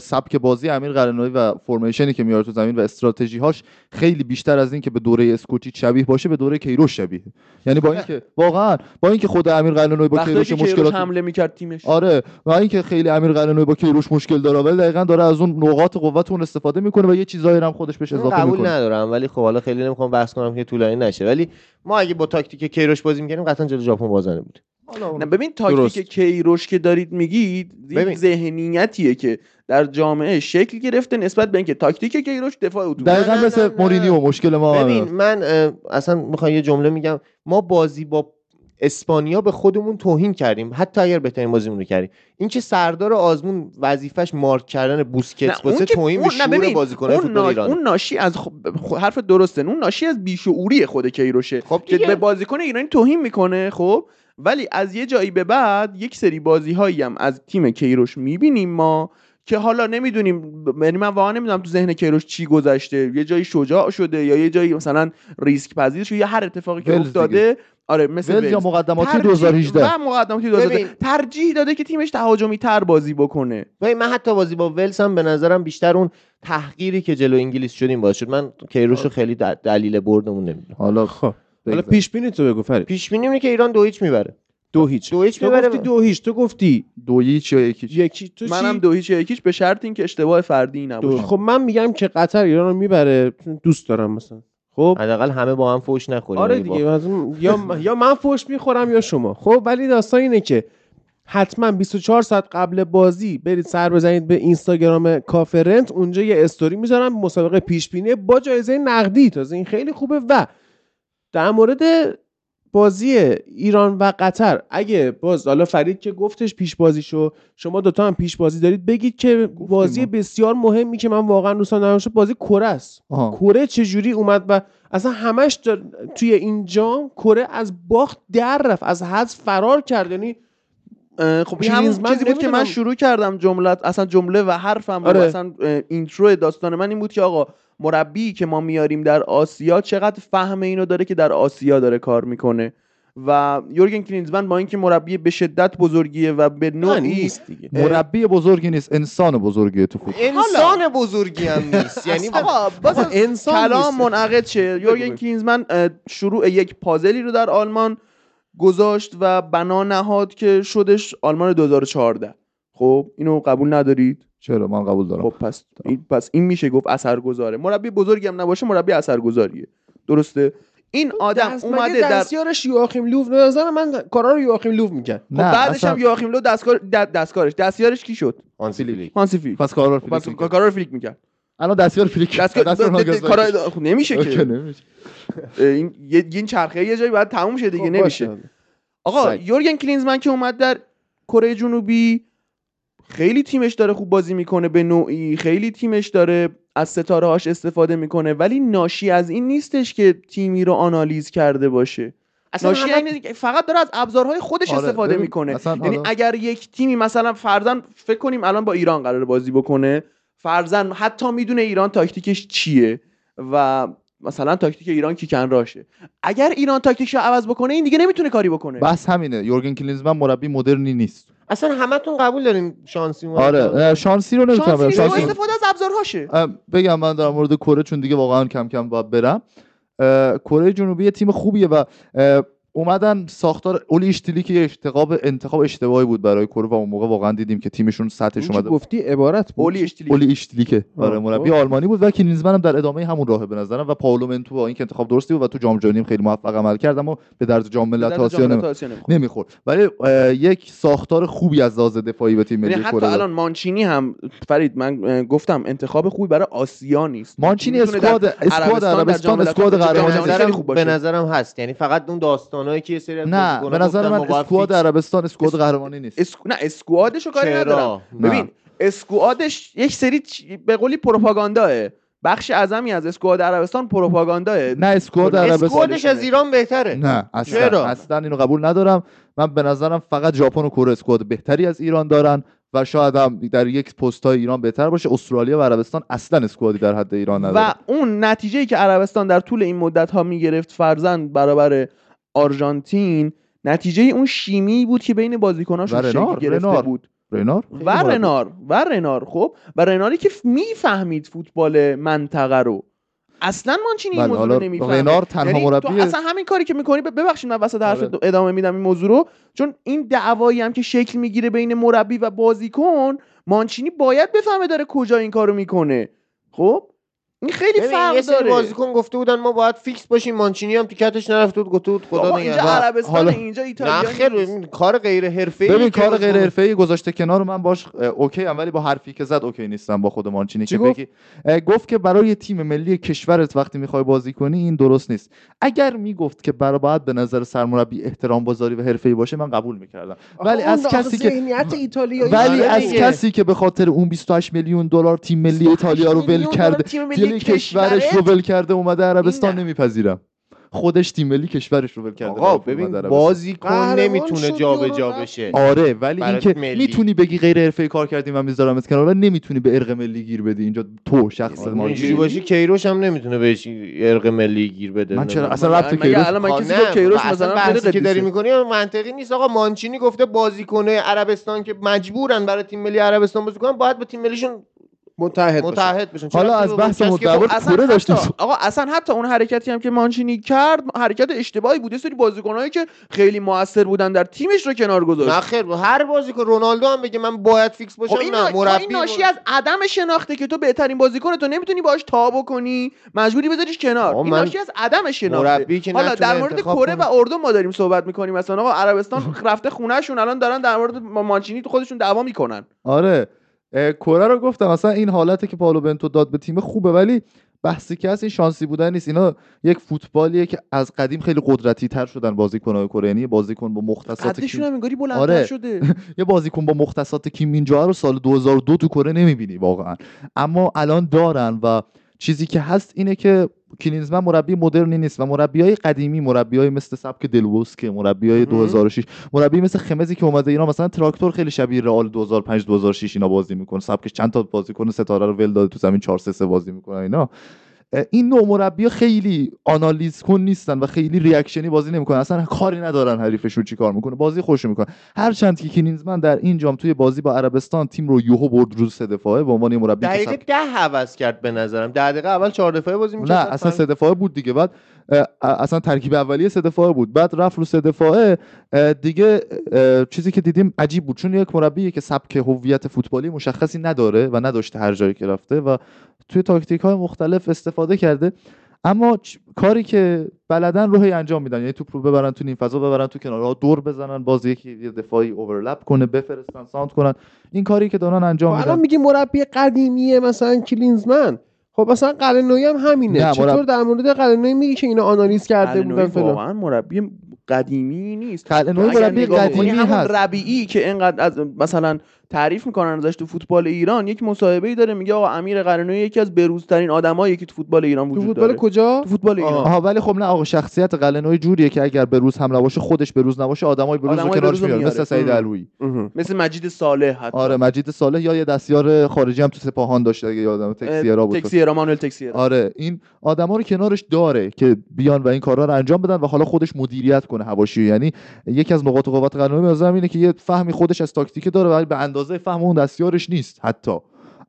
سبک بازی امیر قلنوی و فرمیشنی که میاره تو زمین و استراتژی هاش خیلی بیشتر از این که به دوره اسکوچی شبیه باشه به دوره کیروش شبیه. یعنی با اینکه واقعا با اینکه خود امیر قلنوی با کیروش مشکلات حمله می‌کرد تیمش. آره و اینکه خیلی امیر قلنوی با کیروش مشکل داره ولی دقیقا داره از اون نقاط قوت اون استفاده می‌کنه و یه چیزایی هم خودش بهش اضافه قبول می‌کنه. ندارم ولی خب حالا خیلی نمی‌خوام بحث کنم که طولانی نشه. ولی ما اگه با تاکتیک کیروش بازی می‌کردیم قطعا جلو ژاپن بازنده بود. نه ببین تاکتیک. کیروش که دارید میگید ببین. ذهنیتیه که در جامعه شکل گرفته نسبت به اینکه تاکتیک کیروش دفاع اتوبوس دقیقا نه، نه، مثل. مورینیو مشکل ما ببین. من اصلا می‌خوام یه جمله میگم ما بازی با اسپانیا به خودمون توهین کردیم حتی اگر بهترین بازیمون رو کردیم این که سردار آزمون وظیفش مارک کردن بوسکتس واسه توهین به شعور اون, فوتبال نا- ایران اون ناشی از خب خب، حرف درسته اون ناشی از بیشعوری خود کیروشه خب که. به بازیکن ایرانی توهین می‌کنه خب ولی از یه جایی به بعد یک سری بازی هایی هم از تیم کیروش می‌بینیم ما که حالا نمی‌دونیم یعنی من واقعا نمی‌دونم تو ذهن کیروش چی گذشته. یه جایی شجاع شده یا یه جایی مثلا ریسک پذیر شده یا هر اتفاقی که افتاده. آره مثل ولز یا. مقدماتی ترجیح- 2018 و مقدماتی 2018 ببین. ترجیح داده که تیمش تهاجمی تر بازی بکنه. ببین من حتی بازی با ولز هم به نظرم بیشتر اون تحقیری که جلو انگلیس شدیم باعث شد. من کیروش رو خیلی دلیل بردمون نمی‌دونم. حالا خب. حالا. پیش بینی تو بگو فرید. پیش بینی اینه که ایران دو هیچ می‌بره. دو هیچ. دو هیچ تو گفتی دو هیچ. تو گفتی دو هیچ یا یکی یکی. تو منم؟ دو هیچ یکیش به شرط اینکه اشتباه فردی. نباشه. خب من میگم که قطر ایران رو می‌بره. چون دوست دارم مثلا. خب؟ حداقل همه با هم فوش نخوریم. آره اگه دیگه با- یا یا من فوش می‌خورم یا شما. خب ولی داستان اینه که حتما 24 ساعت قبل بازی برید سر بزنید به اینستاگرام کافرنت اونجا یه استوری می‌ذارم. مسابقه پیش بینی با جایزه نقدی. تازه این خیلی خوبه. و در مورد بازی ایران و قطر اگه باز حالا فرید که گفتش پیش بازی شو شما دوتا هم پیش بازی دارید بگید که بازی. بسیار مهمی که من واقعا دوستان دارم بازی کره است. کره چجوری اومد و اصلا همش توی این جام کره از باخت در رفت از حذف فرار کرد یعنی خب این همون کلینزمن چیزی بود که من. شروع کردم جمله اصلا جمله و حرفم آره. اصلا اینترو داستان من این بود که آقا مربی که ما میاریم در آسیا چقدر فهم اینو داره که در آسیا داره کار می‌کنه. و یورگن کلینزمن با اینکه مربی به شدت بزرگیه و به نوعی نیست دیگه. مربی بزرگی نیست انسان بزرگیه تو فوتبال. انسان بزرگی هم نیست. یعنی آقا انسان کلام. منعقد شه. یورگن. کلینزمن شروع یک پازلی رو در آلمان گذاشت و بنا نهاد که شدش آلمان 2014 خب اینو قبول ندارید؟ چرا؟ من قبول دارم. خب پس این پس این میشه گفت اثرگذاره. مربی بزرگی هم نباشه مربی اثرگذاریه. درسته؟ این آدم دست- اومده در دستیارش یواخیم لوف نظر من کارا رو یواخیم لوف می‌کرد. خب بعدش اصلا- هم یواخیم لو دستکار دستکارش. دستیارش کی شد؟ هانسی فلیک. هانسی فلیک پس کارا رو پس فلیک می‌کرد. کارا رو فلیک می‌کرد. الان دستیار فلیک دستکار دستیار کارا. خب نمیشه که. این یه این چرخه یه جایی باید تموم شه دیگه خب نمیشه. آقا. یورگن کلینزمن که اومد در کره جنوبی خیلی تیمش داره خوب بازی می‌کنه به نوعی. خیلی تیمش داره از ستاره هاش استفاده می‌کنه. ولی ناشی از این نیستش که تیمی رو آنالیز کرده باشه. اصلا ناشی همه- دیگه فقط داره از ابزارهای خودش آره، استفاده ببین، می‌کنه. اصلا یعنی حالا- اگر یک تیمی مثلا فرضا فکر کنیم الان با ایران قرار بازی بکنه. فرضا حتی می‌دونه ایران تاکتیکش چیه و مثلا تاکتیک ایران kick and rush ه. اگر ایران تاکتیکش رو عوض بکنه این دیگه نمی‌تونه کاری بکنه. بس همینه. یورگن کلینزمن مربی مدرنی نیست. اصلا همتون قبول دارین شانسی اومد آره شانسی رو نمی‌تونم شانسی شانسی استفاده از ابزارهاشه. بگم من در مورد کره چون دیگه واقعا کم کم باید برم. کره جنوبی تیم خوبیه و اومدن ساختار اولی اشتیلی که انتخاب انتخاب اشتباهی بود برای کره و اون موقع واقعا دیدیم که تیمشون سطحش که اومده گفتی عبارت بود اولی اشتیلی اولی اشتیلیکه آره آه، مربی. آلمانی بود و کلینزمن هم در ادامه همون راه به نظرم و پائولو منتو با اینکه انتخاب درستی بود و تو جام جهانی خیلی موفق عمل کرد اما به درد جام ملت آسیا نمی‌خورد. ولی یک ساختار خوبی از لحاظ دفاعی به تیم ملی حتی کره داد. الان مانچینی هم فرید من گفتم انتخاب خوبی برای آسیا نیست مانچینی اسکواد اسکواد عربستان اسکواد قهرمانی. به نظرم هست یعنی فقط اون داستانایی که یه سری از نه به نظر من اسکواد عربستان اسکواد قهرمانی نیست. اسکو... نه اسکوادشو کاری؟ ندارم. ببین اسکوادش یک سری چ- به قولی پروپاگانداه. بخش اعظمی از اسکواد عربستان پروپاگانداه. نه اسکواد عربستان اسکوادش از ایران بهتره. نه اصلا چرا؟ اصلا اینو قبول ندارم. من به نظرم فقط ژاپن و کره اسکواد بهتری از ایران دارن و شاید هم در یک پست های ایران بهتر باشه. استرالیا و عربستان اصلا اسکوادی در حد ایران نداره. و اون نتیجه که عربستان در طول این مدت ها می‌گرفت فرزند برابر آرژانتین نتیجه اون شیمی بود که بین بازیکناشون و شکل رنار، گرفته رنار. بود. رینار و رنار و رنار خب؟ و رناری که می‌فهمید فوتبال منطقه رو. اصلا مانچینی این بله، موضوع رو نمی‌فهمه. رنار تنها یعنی مربی تو اصلا همین کاری که می‌کنی ببخشید من وسط حرف آره. ادامه میدم این موضوع رو. چون این دعوایی هم که شکل می‌گیره بین مربی و بازیکن مانچینی باید بفهمه داره کجا این کارو می‌کنه. خب؟ این خیلی فرق یه سری داره بازیکن گفته بودن ما باید فیکس باشیم مانچینی هم تو کتش نرفته بود گفته بود خدا اینجا نگهدار عربستان حالا- اینجا ایتالیا. ببین، کار غیر حرفه‌ای ببین کار غیر حرفه‌ای گذاشته کنار من باش OK ام ولی با حرفی که زد OK نیستم با خود مانچینی چی که گفت؟ بگی گفت که برای تیم ملی کشورت وقتی می‌خوای بازی کنی این درست نیست اگر می‌گفت که برای باید به نظر سرمربی احترام گذاری و حرفه‌ای باشه من قبول می‌کردم ولی از کسی که ذهنیت ایتالیایی ولی از. کسی که به خاطر اون 28 میلیون دلار تیم ملی ایتالیا رو ول تیم ملی کشورش؟ رو ول کرده اومده عربستان. نمیپذیرم خودش تیم ملی کشورش رو ول کرده آقا ببین. بازیکن نمی‌تونه جابجا. بشه آره ولی اینکه. می‌تونی بگی غیر حرفه‌ای کار کردی من میذارمت کنار ولی نمی‌تونی به ارق ملی گیر بدی اینجا تو شخص آره، ما اینجوری باشه کیروش هم نمی‌تونه بهش ارق ملی گیر بده من چرا. اصلا ربط مگه کیروش الان من کسی که کیروش و مثلا بحثی که داری. می‌کنی منطقی نیست آقا مانچینی گفته بازیکنه عربستان که مجبورن برای تیم ملی عربستان بازی کنن باید با تیم ملیشون متحد. متحد بشن. حالا از بحث که مدعوا خب داشتیم. حتی آقا اصلا حتی اون حرکتی هم که مانچینی کرد حرکت اشتباهی بود یه سری بازیکنایی که خیلی موثر بودن در تیمش رو کنار گذاشت. نه خیر هر بازیکن رونالدو هم بگه من باید فیکس باشم خب این, نه مربی این ناشی از عدم شناخته که تو بهترین بازیکن تو نمی‌تونی باش تا بکنی. مجبوری بذاریش کنار. این ناشی از عدم شناخته. حالا در مورد کره. و اردن ما داریم صحبت می‌کنیم. مثلا آقا عربستان رفته خونهشون الان دارن در مورد مانچینی تو خودشون دعوا می‌کنن. آره. کره رو گفتم. اصلا این حالتی که پالو بنتو داد به تیم خوبه ولی بحثی که هست این شانسی بودن نیست. اینا یک فوتبالیه که از قدیم خیلی قدرتی تر شدن بازیکن‌های کره. یعنی بازیکن با مختصات کیم هم انگاری بلندتر آره. شده. یه بازیکن با مختصات کیم مینجا رو سال 2002 تو کره نمی‌بینی واقعا. اما الان دارن و چیزی که هست اینه که کلینزمن مربی مدرنی نیست و مربی های قدیمی مربی های مثل سبک دلوسکه مربی های مهم. 2006 مربی مثل خمزی که اومده ایران مثلا تراکتور خیلی شبیه رئال 2005 2006 اینا بازی می‌کنه سبکش چند تا بازیکن ستاره رو ول داده تو زمین 4 3 بازی می‌کنه اینا این نوع مربی خیلی آنالیز کن نیستن و خیلی ریاکشنی بازی نمی‌کنن. اصلا کاری ندارن حریفشون چی کار می‌کنه. بازی خوش می‌کنه هرچند که کلینزمن در این جام توی بازی با عربستان تیم رو یوهو برد رو سه دفاعه به عنوان مربی دقیقه ده عوض کرد به نظرم. ده دقیقه اول چهار دفاعه بازی می‌کرد نه اصلا سه دفاعه بود دیگه. بعد اصلا ترکیب اولیه سه دفاعه بود. بعد رفت رو سه دفاعه. دیگه چیزی که دیدیم عجیب بود. چون یک مربی که سبک هویت فوتبالی مشخصی نداره و نداشته هر جایی که رفته و توی تاکتیک های مختلف استفاده کرده. اما چ- کاری که بلدن رو هی انجام میدن یعنی توپ رو ببرن تو نیم فضا ببرن تو کنارها دور بزنن باز یکی یه دفاعی اوورلپ کنه بفرستن ساند کنن این کاری که دارن انجام میدن. الان میگی مربی قدیمیه مثلا کلینزمن. خب مثلا قلنوی هم همینه. نه، چطور مرب- در مورد قلنوی میگی که اینا آنالیز کرده بودن فلان؟ واقعا مربی قدیمی نیست. اگر مربی قدیمی هست. ربیعی که اینقدر از مثلا تعریف می‌کنن ازش تو فوتبال ایران. یک مصاحبه ای داره میگه آقا امیر قرنوی یکی از بروزترین آدمایی که تو فوتبال ایران تو وجود فوتبال داره کجا؟ تو فوتبال ایران. آها. ولی خب نه آقا شخصیت قلنوی جوریه که اگر به روز هم نباشه خودش به روز نباشه آدمای به روز رو کنارش بروز میاره مثل. سعید ام. علویی مثل مجید صالح حتی. آره مجید صالح یا یه دستیار خارجی هم تو سپاهان داشته اگه یادم تکسیرا بود. تکسیرا مانوئل تکسیرا. آره این آدما رو کنارش داره که بیان و این کارا رو انجام بدن و حالا خودش مدیریت کنه حواشی. یعنی یکی از نقاط قوت قلنوی به اینه که یه فهمی خودش از تاکتیک داره ولی به اندازه فهم اون دستیارش نیست حتی.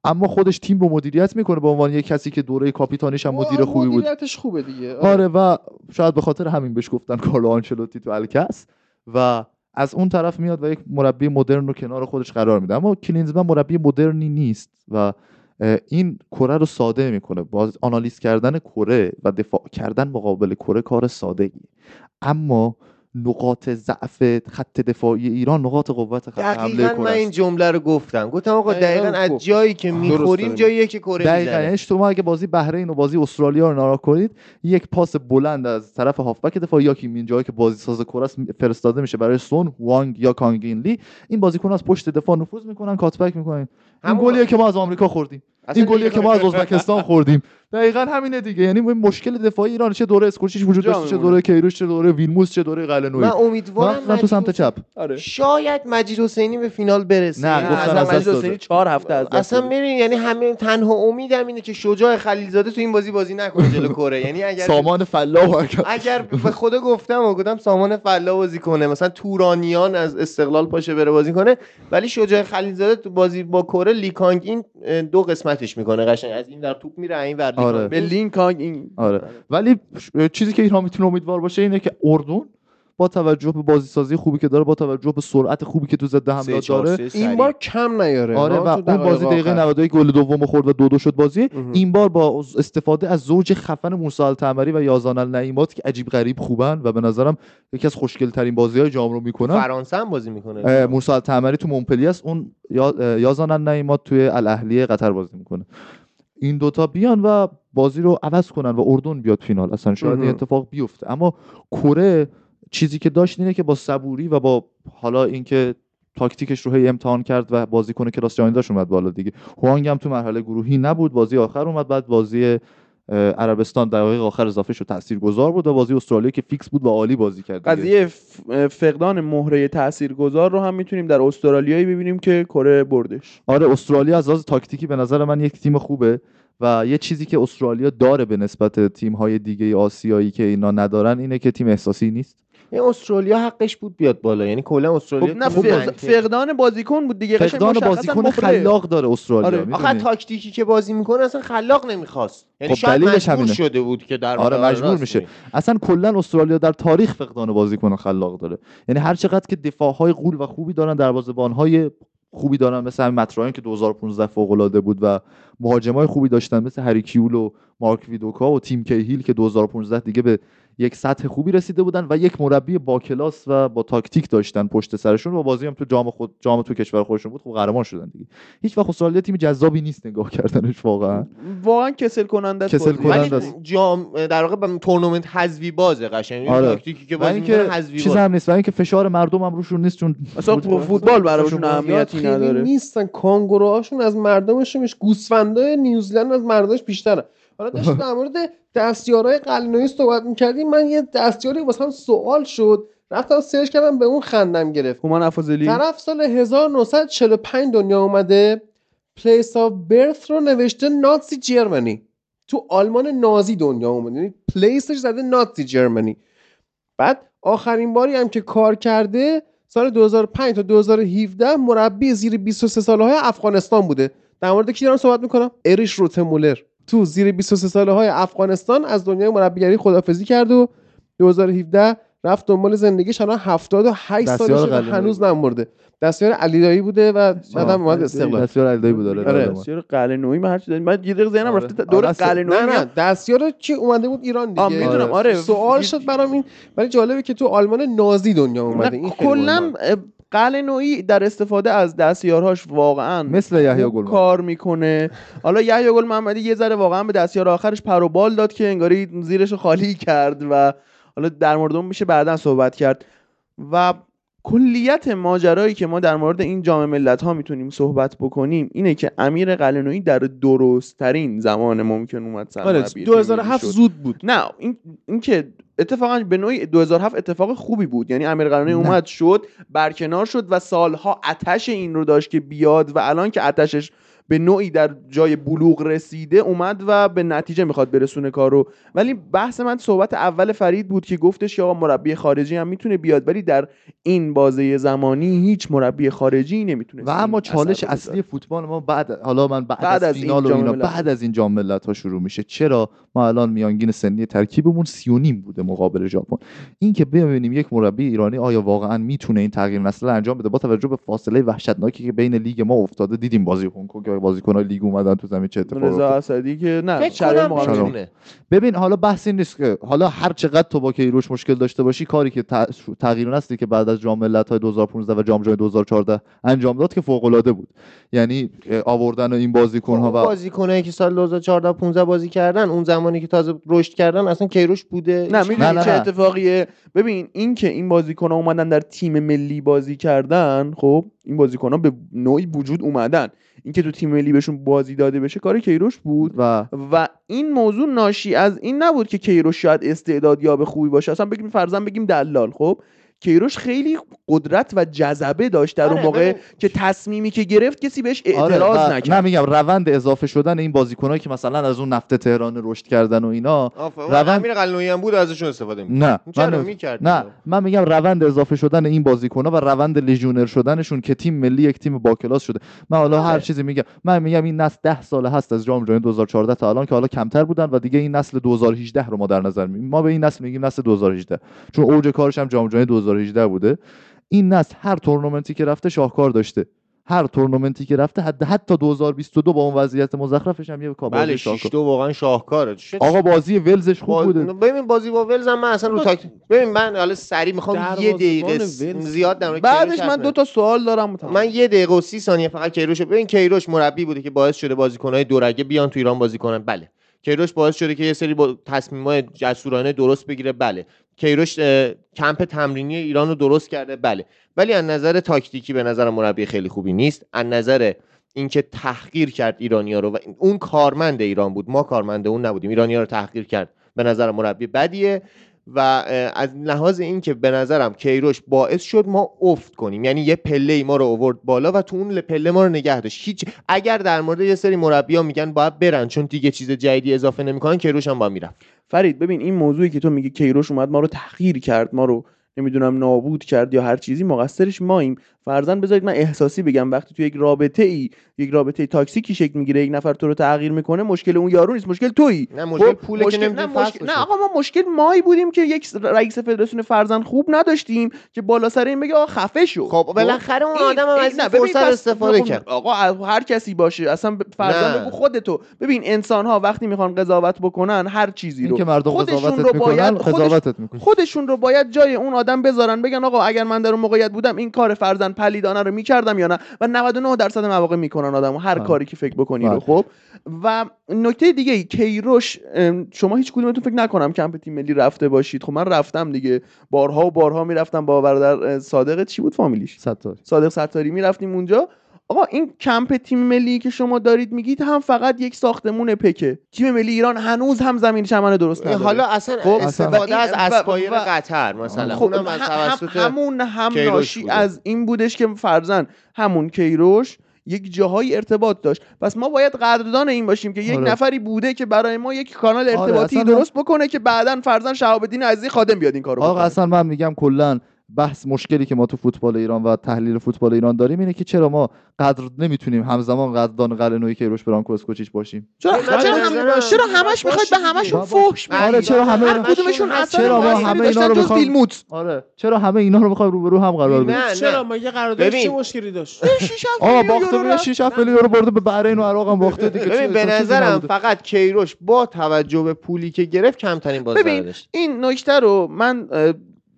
اما خودش تیم رو مدیریت می‌کنه به عنوان یک کسی که دوره کاپیتانیش هم مدیر خوبی بود. مدیریتش خوبه دیگه. آره و شاید به خاطر همین بهش گفتن کارلو آنچلوتی تو الکس و از اون طرف میاد و یک مربی مدرن رو کنار خودش قرار میده. اما کلینزمن مربی مدرنی نیست و این کره رو ساده می‌کنه. باز آنالیز کردن کره و دفاع کردن مقابل کره کار ساده اما نقاط ضعف خط دفاعی ایران نقاط قوت خط حمله دقیقا کره من. این جمله رو گفتم. گفتم آقا دقیقاً دقیقا از گفت. جایی که می‌خوریم. جاییه که کره دقیقا. یعنی شما اگه بازی بحرین و بازی استرالیا رو نگاه کنید یک پاس بلند از طرف هافبک دفاع یا کیمین جایی که بازی ساز کره است فرستاده میشه برای سون وانگ یا کانگین لی. این بازیکن از پشت دفاع نفوذ می‌کنن کاتبک می‌کنن. این گلیه که ما از آمریکا خوردیم. این گلیه که ما از ازبکستان خوردیم. دقیقا همینه دیگه. یعنی این مشکل دفاعی ایران چه دوره اسکورچیچ وجود داشت چه. دوره کیروش چه دوره ویلموس چه دوره من قلنویی امیدوارم من تو سمت چپ. آره. شاید مجید حسینی به فینال برسه. نه، گفتن اصلا از دست مجید. حسینی چهار هفته از دست اصلا. ببین یعنی همه تنها امیدم اینه که شجاع خلیلزاده تو این بازی بازی نکنه جلو کره. یعنی اگر سامان فلاح اگر به خدا گفتم و گفتم سامان فلا بازی کنه مثلا تورانیان از استقلال پاشه بره بازی کنه ولی شجاع خلیلزاده تو بازی با کره لیکانگ این دو قسمتش می‌کنه قشنگ. از این در توپ میره این ور آره. به لینک ها این آره ولی چیزی که ایران می‌تونه امیدوار باشه اینه که اردن با توجه به بازی سازی خوبی که داره با توجه به سرعت خوبی که تو ضد حمله داره سه،. این بار کم نیاره آره و اون بازی دقیقه آخر. 92 گل دوم خورد و دو دو شد بازی. این بار با استفاده از زوج خفن موسی التمری و یازان النعیمات که عجیب غریب خوبن و به نظرم یکی از خوشگل ترین بازی های جام رو می‌کنن فرانسه هم بازی می‌کنه موسی التمری تو مونپلی است اون یازان النعیمات توی الاهلی قطر بازی می‌کنه این دوتا بیان و بازی رو عوض کنن و اردن بیاد فینال. اصلا شاید این. اتفاق بیفته. اما کره چیزی که داشت اینه که با صبوری و با حالا اینکه تاکتیکش رو هی امتحان کرد و بازیکن کلاس جهانی اومد بالا دیگه. هوانگ هم تو مرحله گروهی نبود. بازی آخر اومد. بعد بازی عربستان دقایق آخر اضافه شد تاثیرگذار بود و بازی استرالیا که فیکس بود و عالی بازی کرد. قضیه فقدان مهره تاثیرگذار رو هم می‌تونیم در استرالیایی ببینیم که کره بردش آره استرالیا از لحاظ تاکتیکی به نظر من یک تیم خوبه و یه چیزی که استرالیا داره به نسبت تیم های دیگه آسیایی که اینا ندارن اینه که تیم احساسی نیست این استرالیا حقش بود بیاد بالا یعنی کلا استرالیا خب نه فقدان بازیکن بود دیگه فقدان بازیکن. خلاق داره استرالیا آره. آخه تاکتیکی که بازی می‌کنه اصلا خلاق نمی‌خواست یعنی خب شاید مجبور. شده بود که در آره مجبور میشه. اصلا کلا استرالیا در تاریخ فقدان بازیکن خلاق داره یعنی هر چقدر که دفاع های غول و خوبی دارن دروازه‌بان های خوبی دارن مثل همین متراین که 2015 فوق العاده بود و مهاجمای خوبی داشتن مثل هری کیول و مارک ویدوکا و تیم کیهیل که 2015 دیگه به یک سطح خوبی رسیده بودن و یک مربی با کلاس و با تاکتیک داشتن پشت سرشون و بازی هم تو جام خود جام تو کشور خودشون بود. خب قهرمان شدن دیگه. هیچ وقت استرالیا تیم جذابی نیست نگاه کردنش واقعا. واقعا کسل کننده کسل. کننده. جام در واقع تورنمنت حذوی بازه قشنگ. این آره. تاکتیکی که بازی می‌کنه حذوی چیز هم نیست. و اینکه فشار مردم هم روشون نیست چون اصلا فوتبال- براشون اهمیتی نداره. نیستن. کانگوروهاشون از مردمشون بیش گوسفندای نیوزلند از مردمش بیشترن حالا داشت در مورد دستیارای قلنویی صحبت می‌کردیم. من یه دستیاری واسه سوال شد. رفتم سرچ کردم به اون خندم گرفت. هومان افاضلی؟ طرف سال 1945 دنیا اومده. پلیس آف برث رو نوشته ناتسی جرمنی. تو آلمان نازی دنیا اومده. یعنی پلیسش زده ناتسی جرمنی. بعد آخرین باری هم که کار کرده سال 2005 تا 2017 مربی زیر 23 ساله های افغانستان بوده. در مورد کی دارم صحبت می‌کنم؟ اریش روتمولر تو زیر 23 ساله های افغانستان از دنیای مربیگری خدافزی کرد و 2017 رفت دنبال زندگیش الان 78 دستیار سالشه و هنوز. نمرده. دستیار علیدایی بوده و بعدم اومد استقلال. دستیار علیدایی بود آره. بسیار قلعه نوعی من هرچی داریم بعد یه دقیقه ذهنم آره. رفته دور آره، قلعه نه نه. دستیار که اومده بود؟ ایران دیگه. آه، می‌دونم. آره. سوال شد برام این. ولی جالبه که تو آلمان نازی دنیا اومده. این کلا قلعه نوعی در استفاده از دستیارهاش واقعا مثل یحیی گل کار می‌کنه. حالا یحیی گل محمدی یه ذره واقعا به دستیار آخرش پر و بال داد که انگاری زیرش رو خالی کرد و حالا در مورد اون میشه بعدا صحبت کرد. و کلیت ماجرایی که ما در مورد این جام ملت ها می‌تونیم صحبت بکنیم اینه که امیر قلعه‌نویی در درست ترین زمان ممکن اومد آره تیم 2007 ملی شد. زود بود نه این این که اتفاقا به نوعی 2007 اتفاق خوبی بود یعنی امیر قلعه‌نویی نه. اومد شد برکنار شد و سالها آتش این رو داشت که بیاد و الان که آتشش به نوعی در جای بلوغ رسیده اومد و به نتیجه می‌خواد برسونه کارو. ولی بحث من صحبت اول فرید بود که گفتش که آقا مربی خارجی هم می‌تونه بیاد ولی در این بازه زمانی هیچ مربی خارجی نمی‌تونه و اما چالش اصلی فوتبال ما بعد حالا من بعد, بعد از, از این فینال و جام اینا. بعد از این جام ملت ها شروع میشه. چرا؟ ما الان میانگین سنی ترکیبمون 39 بوده مقابل ژاپن. این که ببینیم یک مربی ایرانی آیا واقعا می‌تونه این تغییر نسل انجام بده با توجه به فاصله وحشتناکی که بین لیگ ما افتاده دیدیم بازیکن بازیکن‌های لیگ اومدن تو زمین چه اتفاقی رضا. اسدی که نه شرایط ببین حالا بحث این نیست که حالا هر چقدر تو با کیروش مشکل داشته باشی کاری که تغییر نسلی که بعد از جام ملت‌های 2015 و جام جهانی 2014 انجام داد که فوق‌العاده بود. یعنی آوردن این بازیکن‌ها اون و بازیکنایی که سال 2014 15 بازی کردن اون زمانی که تازه رشد کردن اصلا کیروش بوده؟ نه می‌دونی چه. اتفاقیه؟ ببین این که این بازیکن‌ها اومدن در تیم ملی بازی کردن خب این بازیکن‌ها به نوعی وجود اومدن. اینکه تو تیم ملی بهشون بازی داده بشه کار کیروش بود. و و این موضوع ناشی از این نبود که کیروش شاید استعداد یا به خوبی باشه. اصلا بگیم فرضاً بگیم دلال خب؟ کیروش خیلی قدرت و جذبه داشت در اون آره، موقع ببین. که تصمیمی که گرفت کسی بهش آره اعتراض و- نکرد نه میگم روند اضافه شدن این بازیکنایی که مثلا از اون نفت تهران رشد کردن و اینا. روند- امیر قلنویی هم بود ازشون استفاده می‌کرد نه من- می‌کرد نه من میگم روند اضافه شدن این بازیکن‌ها و روند لژیونر شدنشون که تیم ملی یک تیم با کلاس شده من حالا هر آره. چیزی میگم من میگم این نسل 10 ساله هست از جام جهانی 2014 تا الان که حالا کمتر بودن و دیگه این نسل 2018 رو ما در نظر می‌گیریم ما به این نسل میگیم نسل 2018 چون اوج کارش هم جام جهانی 2018 بوده. این نسل هر تورنمنتی که رفته شاهکار داشته. هر تورنمنتی که رفته حتی حتی 2022 با اون وضعیت مزخرفش هم یه کابل بله 6 2 واقعا شاهکاره. آقا بازی ولزش خوب بوده. ببین بازی با ولز هم من اصلا رو تاک ببین من حالا سری می‌خوام یه دقیقه زیاد در مورد بعدش من دو تا سوال دارم متمم. من یه دقیقه و سی ثانیه فقط کیروش ببین کیروش مربی بوده که باعث شده بازیکنهای دورگه بیان تو ایران بازی کنن. بله. کیروش باعث شده که یه سری با تصمیمای جسورانه درست بگیره. بله. کیروش کمپ تمرینی ایران رو درست کرده. بله. ولی از نظر تاکتیکی به نظر مربی خیلی خوبی نیست. از نظر اینکه تحقیر کرد ایرانیا رو و اون کارمند ایران بود. ما کارمند اون نبودیم. ایرانیا رو تحقیر کرد. به نظر مربی بدیه. و از لحاظ اینکه به نظرم کیروش باعث شد ما افت کنیم. یعنی یه پله ما رو آورد بالا و تو اون پله ما رو نگه داشت. هیچ اگر در مورد یه سری مربیا میگن باید برن چون دیگه چیز جدیدی اضافه نمی‌کنن کیروش هم باید می‌رفت. فرید ببین این موضوعی که تو میگی کیروش اومد ما رو تحقیر کرد ما رو نمی‌دونم نابود کرد یا هر چیزی مقصرش ماییم. فرزن بذارید من احساسی بگم. وقتی تو یک رابطه ای یک رابطه تاکسیکی شکل می‌گیره یک نفر تو رو تغییر می‌کنه مشکل اون یارو نیست. مشکل تویی. نه مشکل خب، پوله که مشکل- نمی‌تونی نه, مشکل... نه آقا ما مشکل مایی بودیم که یک رئیس فدراسیون فرزن خوب نداشتیم که بالا سر این بگه آقا خفه شو. خب بالاخره اون آدم هم از نه، این فرصت استفاده خب، کرد. آقا هر کسی باشه. اصلا فرزن. بگو خودتو. ببین انسان ها وقتی می‌خوان قضاوت بکنن هر چیزی رو. که مردم خودشون قضاوتت رو می‌کنن باید خودش قضاوتت می‌کنن. خودشون رو باید جای اون آدم بذارن بگن آقا اگر من در اون موقعیت بودم این کار فرزن پلیدانه رو می‌کردم یا نه؟ و 99 درصد مواقع می‌کنن آدم هر بله. کاری که فکر بکنی رو بله. خب؟ و نکته دیگه ای کیروش شما هیچ کدومتون فکر نکنم کمپ تیم ملی رفته باشید. خب من رفتم دیگه بارها و بارها می‌رفتم با برادر صادق چی بود؟ فامیلیش. ستار. صادق ستاری می‌رفتیم اونجا. آقا این کمپ تیم ملی که شما دارید میگید هم فقط یک ساختمون پکه. تیم ملی ایران هنوز هم زمین چمن درست نداره. حالا اصلا خب، استفاده از اسپایر و- قطر مثلا خب اونم از هم- هم- همون هم ناشی بوده. از این بودش که فرزن همون کیروش یک جاهایی ارتباط داشت. پس ما باید قدردان این باشیم که یک آره. نفری بوده که برای ما یک کانال آره، ارتباطی من- درست بکنه که بعدا فرزن شهاب الدین عزیزی خادم بیاد این کارو آقا اصلا من میگم کلا بحث مشکلی که ما تو فوتبال ایران و تحلیل فوتبال ایران داریم اینه که چرا ما قدر نمی‌تونیم همزمان قدردان قلنوی کیروش برانکو اسکوچیچ باشیم چرا چرا, همش باشه می‌خواید به. همشون. فحش بدید آره، چرا همه کدومشون چرا ما موثری همه اینا رو بیلموت آره چرا همه اینا رو می‌خوایم روبرو هم قرار بدیم نه چرا ما یه قراردادش ببین. چه مشکلی داشت میلیون باخته یورو بیا رفت. 6 7 میلیون رو برده به بحرین و عراق هم باخته دیگه ببین به نظرم. فقط کیروش با توجه به پولی که گرفت کمترین ببین داشت این نکته رو من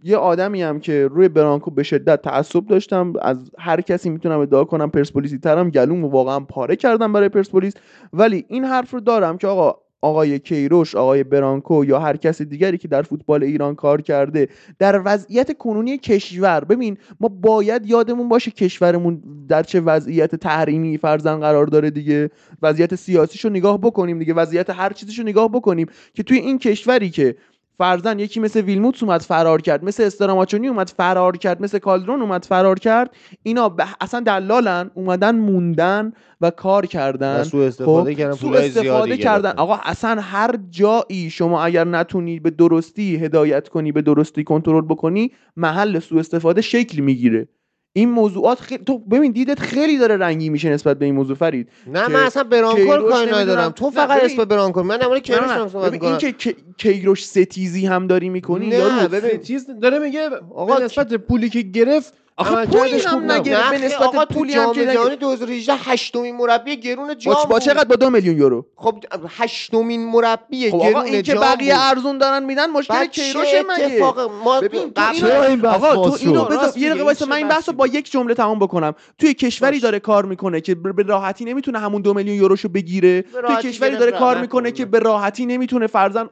یه آدمی هم که روی برانکو به شدت تعصب داشتم از هر کسی می‌تونم ادعا کنم پرسپولیسی ترم گلوم واقعا پاره کردم برای پرسپولیس. ولی این حرف رو دارم که آقا آقای کیروش آقای برانکو یا هر کس دیگری که در فوتبال ایران کار کرده در وضعیت کنونی کشور ببین ما باید یادمون باشه کشورمون در چه وضعیت تحریمی فرزن قرار داره دیگه. وضعیت سیاسیشو نگاه بکنیم دیگه وضعیت هر چیزیشو نگاه بکنیم که توی این کشوری که فرزن یکی مثل ویلموتس اومد فرار کرد مثل استراماچونی اومد فرار کرد مثل کالدرون اومد فرار کرد. اینا به- اصلا دلالن اومدن موندن و کار کردن. سوء استفاده خب، کردن سوء استفاده کردن. آقا اصلا هر جایی شما اگر نتونی به درستی هدایت کنی به درستی کنترل بکنی محل سوء استفاده شکل می‌گیره. این موضوعات خیلی تو ببین دیدت خیلی داره رنگی میشه نسبت به این موضوع فرید نه من اصلا برانکور کاری. ندارم تو فقط. اسم برانکور من مورد کیروش صحبت ببین این. که کی- کیروش ستیزی هم داری می‌کنی نه، ببین. چیز داره میگه آقا، نسبت پولی که گرفت آخه پولی هم. نگرفت. به نسبت پولی هم جام که جهانی 2018 هشتمین مربی گرون جام با. چقدر با دو میلیون یورو خب هشتمین مربی خب گرون این که جام بقیه بود. ارزون دارن میدن مشکل کیروش مگه اتفاق ما ببین این بحث آقا تو اینو شد؟ بذار یه دقیقه چه من این بحثی بحث رو با یک جمله تمام بکنم توی کشوری. داره کار می‌کنه که به راحتی نمی‌تونه همون دو میلیون یوروشو بگیره توی کشوری داره. کار نه، می‌کنه خب، که. به راحتی نمی‌تونه فرزن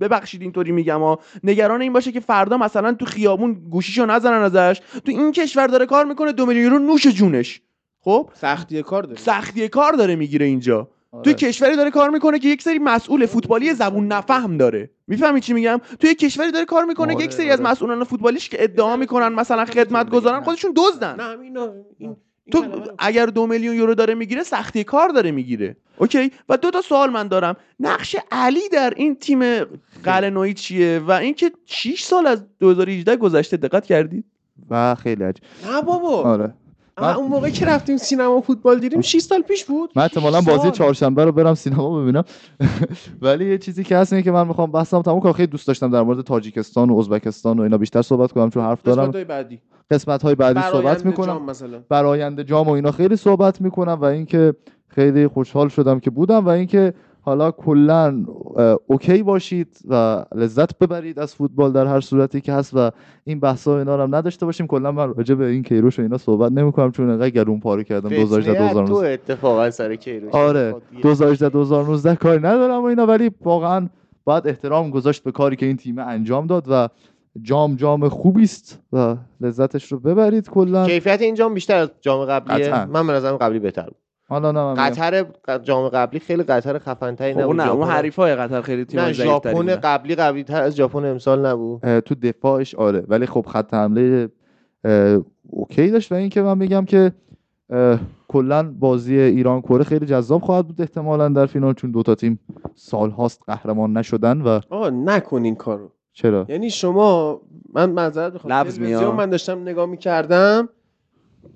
ببخشید اینطوری میگم ها نگران این باشه که فردا مثلا تو خیابون گوشیشو نزنن ازش تو این کشور داره کار می‌کنه دو میلیون یورو نوش جونش. خب؟ سختی کار داره. سختی کار داره می‌گیره اینجا. آره. توی کشوری داره کار می‌کنه که یک سری مسئول فوتبالی زبون نفهم داره. می‌فهمی چی میگم؟ توی کشوری داره کار می‌کنه که آره، یک سری از آره. مسئولان فوتبالیش که ادعا می‌کنن مثلا خدمت گذارن خودشون دزدن. نه همینا این این تو اگر دو میلیون یورو داره می‌گیره سختی کار داره می‌گیره. اوکی؟ و دو تا سوال من دارم. نقش علی در این تیم قلنویی چیه؟ و اینکه 6 سال از 2018 گذشته دقت کردید. و خیلی عجیب. نه بابا. آره. آه، اون موقع که رفتیم سینما فوتبال دیدیم 6 سال پیش بود. من احتمالا بازی. چهارشنبه رو برم سینما ببینم. ولی یه چیزی که هست اینه که من می‌خوام بحثم تموم کنم. خیلی دوست داشتم در مورد تاجیکستان و ازبکستان و اینا بیشتر صحبت کنم چون حرف دارم. قسمت‌های بعدی. قسمت های بعدی صحبت می‌کنم. برآینده جام و اینا خیلی صحبت می‌کنم و اینکه خیلی خوشحال شدم که بودم و اینکه حالا کلا اوکی باشید و لذت ببرید از فوتبال در هر صورتی که هست و این بحثا و اینا رو هم نداشته باشیم. کلا من راجع به این کیروش و اینا صحبت نمی‌کنم چون انقدر گلون پاره کردم. 2018 فتنه از تو 2019 اتفاقا سر کیروش. آره خب، دیگه. 2018 2019 کاری ندارم و اینا ولی واقعا باید احترام گذاشت به کاری که این تیم انجام داد و جام جام خوبی است و لذتش رو ببرید کلا. کیفیت این جام بیشتر از جام قبلیه. قطعاً. من به نظرم قبلی بهتر بود. حالا نه من میگم. قطر جام قبلی خیلی قطر خفن تری خب نبود. نه اون ژاپن- حریف های قطر خیلی تیم نه ژاپن قبلی قبلی تر از ژاپن امسال نبود. تو دفاعش آره ولی خب خط حمله اوکی داشت. و اینکه من میگم که کلا بازی ایران کره خیلی جذاب خواهد بود احتمالا در فینال چون دوتا تیم سال هاست قهرمان نشدن و آقا نکن این کارو. چرا؟ یعنی شما من معذرت می‌خوام. من داشتم نگاه می‌کردم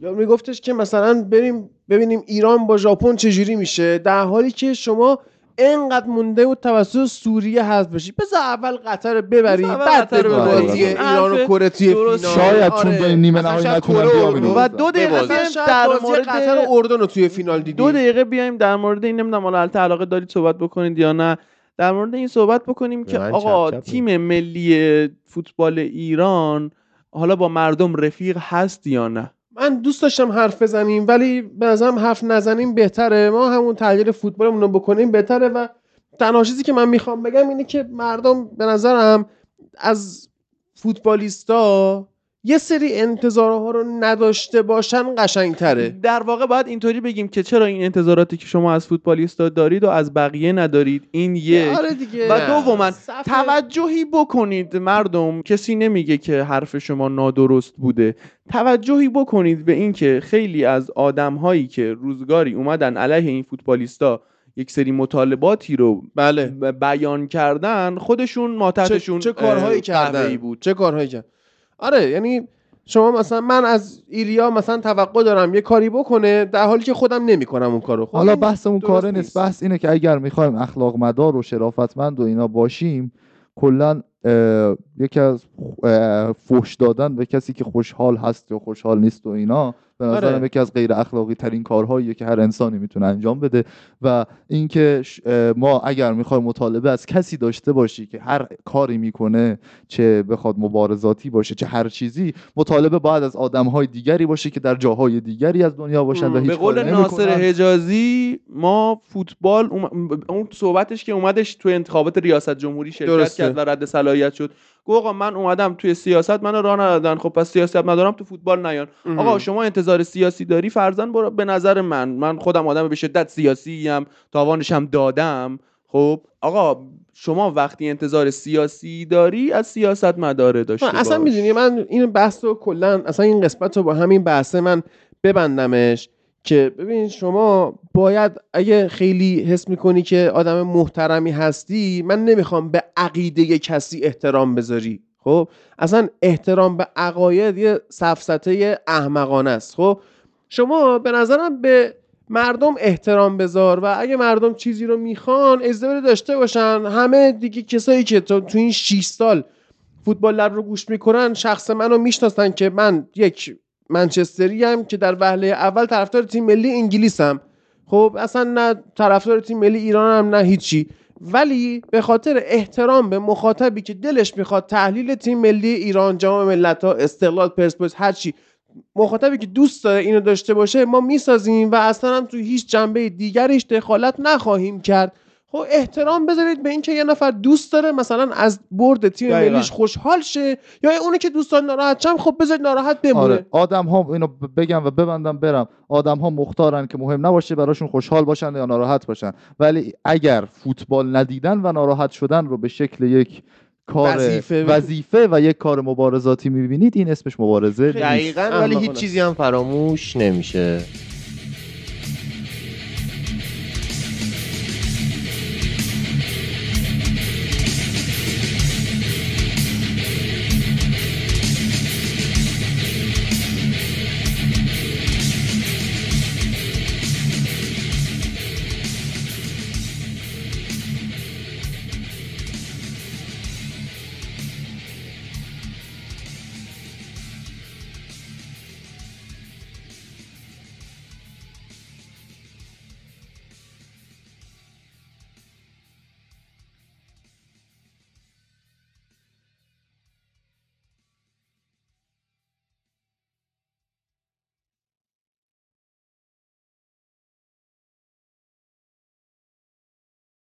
یا میگفتش که مثلا بریم ببینیم ایران با ژاپن چجوری میشه؟ در حالی که شما انقدر مونده بود توسط سوریه حذف بشی. بذار اول قطر رو ببری بعد قطر بازی ببری. ایران و کره توی شاید آره. چون به نیمه نهایی نتونن و. دو دقیقه بیایم در مورد قطر و اردن رو توی فینال دیدی دو دقیقه بیایم در مورد این نمی‌دونم حالا البته علاقه دارید صحبت بکنید یا نه. در مورد این صحبت بکنیم که آقا چپ چپ تیم ملی فوتبال ایران حالا با مردم رفیق هست یا نه؟ من دوست داشتم حرف بزنیم ولی به نظرم حرف نزنیم بهتره. ما همون تغییر فوتبالمون رو بکنیم بهتره و تنها چیزی که من می‌خوام بگم اینه که مردم به نظرم از فوتبالیستا یه سری انتظارها رو نداشته باشن قشنگتره. در واقع باید اینطوری بگیم که چرا این انتظاراتی که شما از فوتبالیستا دارید و از بقیه ندارید؟ این یک آره دیگه. و دوما توجهی بکنید مردم. کسی نمیگه که حرف شما نادرست بوده. توجهی بکنید به اینکه خیلی از آدم هایی که روزگاری اومدن علیه این فوتبالیستا یک سری مطالباتی رو بله. بیان کردن خودشون چه, ماتحتشون چه کارهایی کردن؟ بود. چه کارهایی کردن؟ آره یعنی شما مثلا من از ایلیا مثلا توقع دارم یه کاری بکنه در حالی که خودم نمی‌کنم اون کارو خب حالا این بحث اون کاره نیست. بحث اینه که اگر می‌خوایم اخلاق مدار و شرافتمند و اینا باشیم کلا یکی از فحش دادن به کسی که خوشحال هست یا خوشحال نیست و اینا به نظرم آره. یکی از غیر اخلاقی ترین کارهاییه که هر انسانی می‌تونه انجام بده و اینکه ما اگر می‌خوایم مطالبه از کسی داشته باشی که هر کاری می‌کنه چه بخواد مبارزاتی باشه چه هر چیزی مطالبه باید از آدمهای دیگری باشه که در جاهای دیگری از دنیا باشن و هیچ به قول ناصر. حجازی ما فوتبال اوم- اون صحبتش که اومدش تو انتخابات ریاست جمهوری شرکت درسته. کرد و رد صلاحیت شد گفت آقا من اومدم توی سیاست منو راه ندادن. خب پس سیاست ندارم تو فوتبال نیان. آقا شما انتظار سیاسی داری؟ فرزن برو. به نظر من من خودم آدم به شدت سیاسی ام تاوانش هم دادم. خب آقا شما وقتی انتظار سیاسی داری از سیاست مداره داشته من اصلا باش. می‌دونی من این بحث رو کلا اصلا این قسمت رو با همین بحثه من ببندمش. که ببین شما باید اگه خیلی حس می‌کنی که آدم محترمی هستی من نمی‌خوام به عقیده کسی احترام بذاری خب؟ اصلا احترام به عقاید یه سفسطه احمقانه است خب؟ شما به نظرم به مردم احترام بذار و اگه مردم چیزی رو می‌خوان بده داشته باشن. همه دیگه کسایی که تو, تو این 6 سال فوتبال لب رو گوش می‌کنن شخص منو می‌شناسن که من یک منچستری هم که در وهله اول طرفدار تیم ملی انگلیسم. خب اصلا نه طرفدار تیم ملی ایران هم نه هیچی. ولی به خاطر احترام به مخاطبی که دلش می‌خواد تحلیل تیم ملی ایران جام ملت ها استقلال پرسپولیس هر چی مخاطبی که دوست داره اینو داشته باشه ما می‌سازیم و اصلا هم تو هیچ جنبه دیگریش دخالت نخواهیم کرد. خب احترام بذارید به اینکه یه نفر دوست داره مثلا از برد تیم. ملیش خوشحال شه یا اونی که دوست داره ناراحت شم خب بذارید ناراحت بمونه آره آدم ها اینو بگم و ببندم برم آدم ها مختارن که مهم نباشه براشون خوشحال باشن یا ناراحت باشن ولی اگر فوتبال ندیدن و ناراحت شدن رو به شکل یک کار وظیفه. وظیفه و یک کار مبارزاتی می‌بینید این اسمش مبارزه نیست. دقیقا ولی هیچ. چیزی هم فراموش نمیشه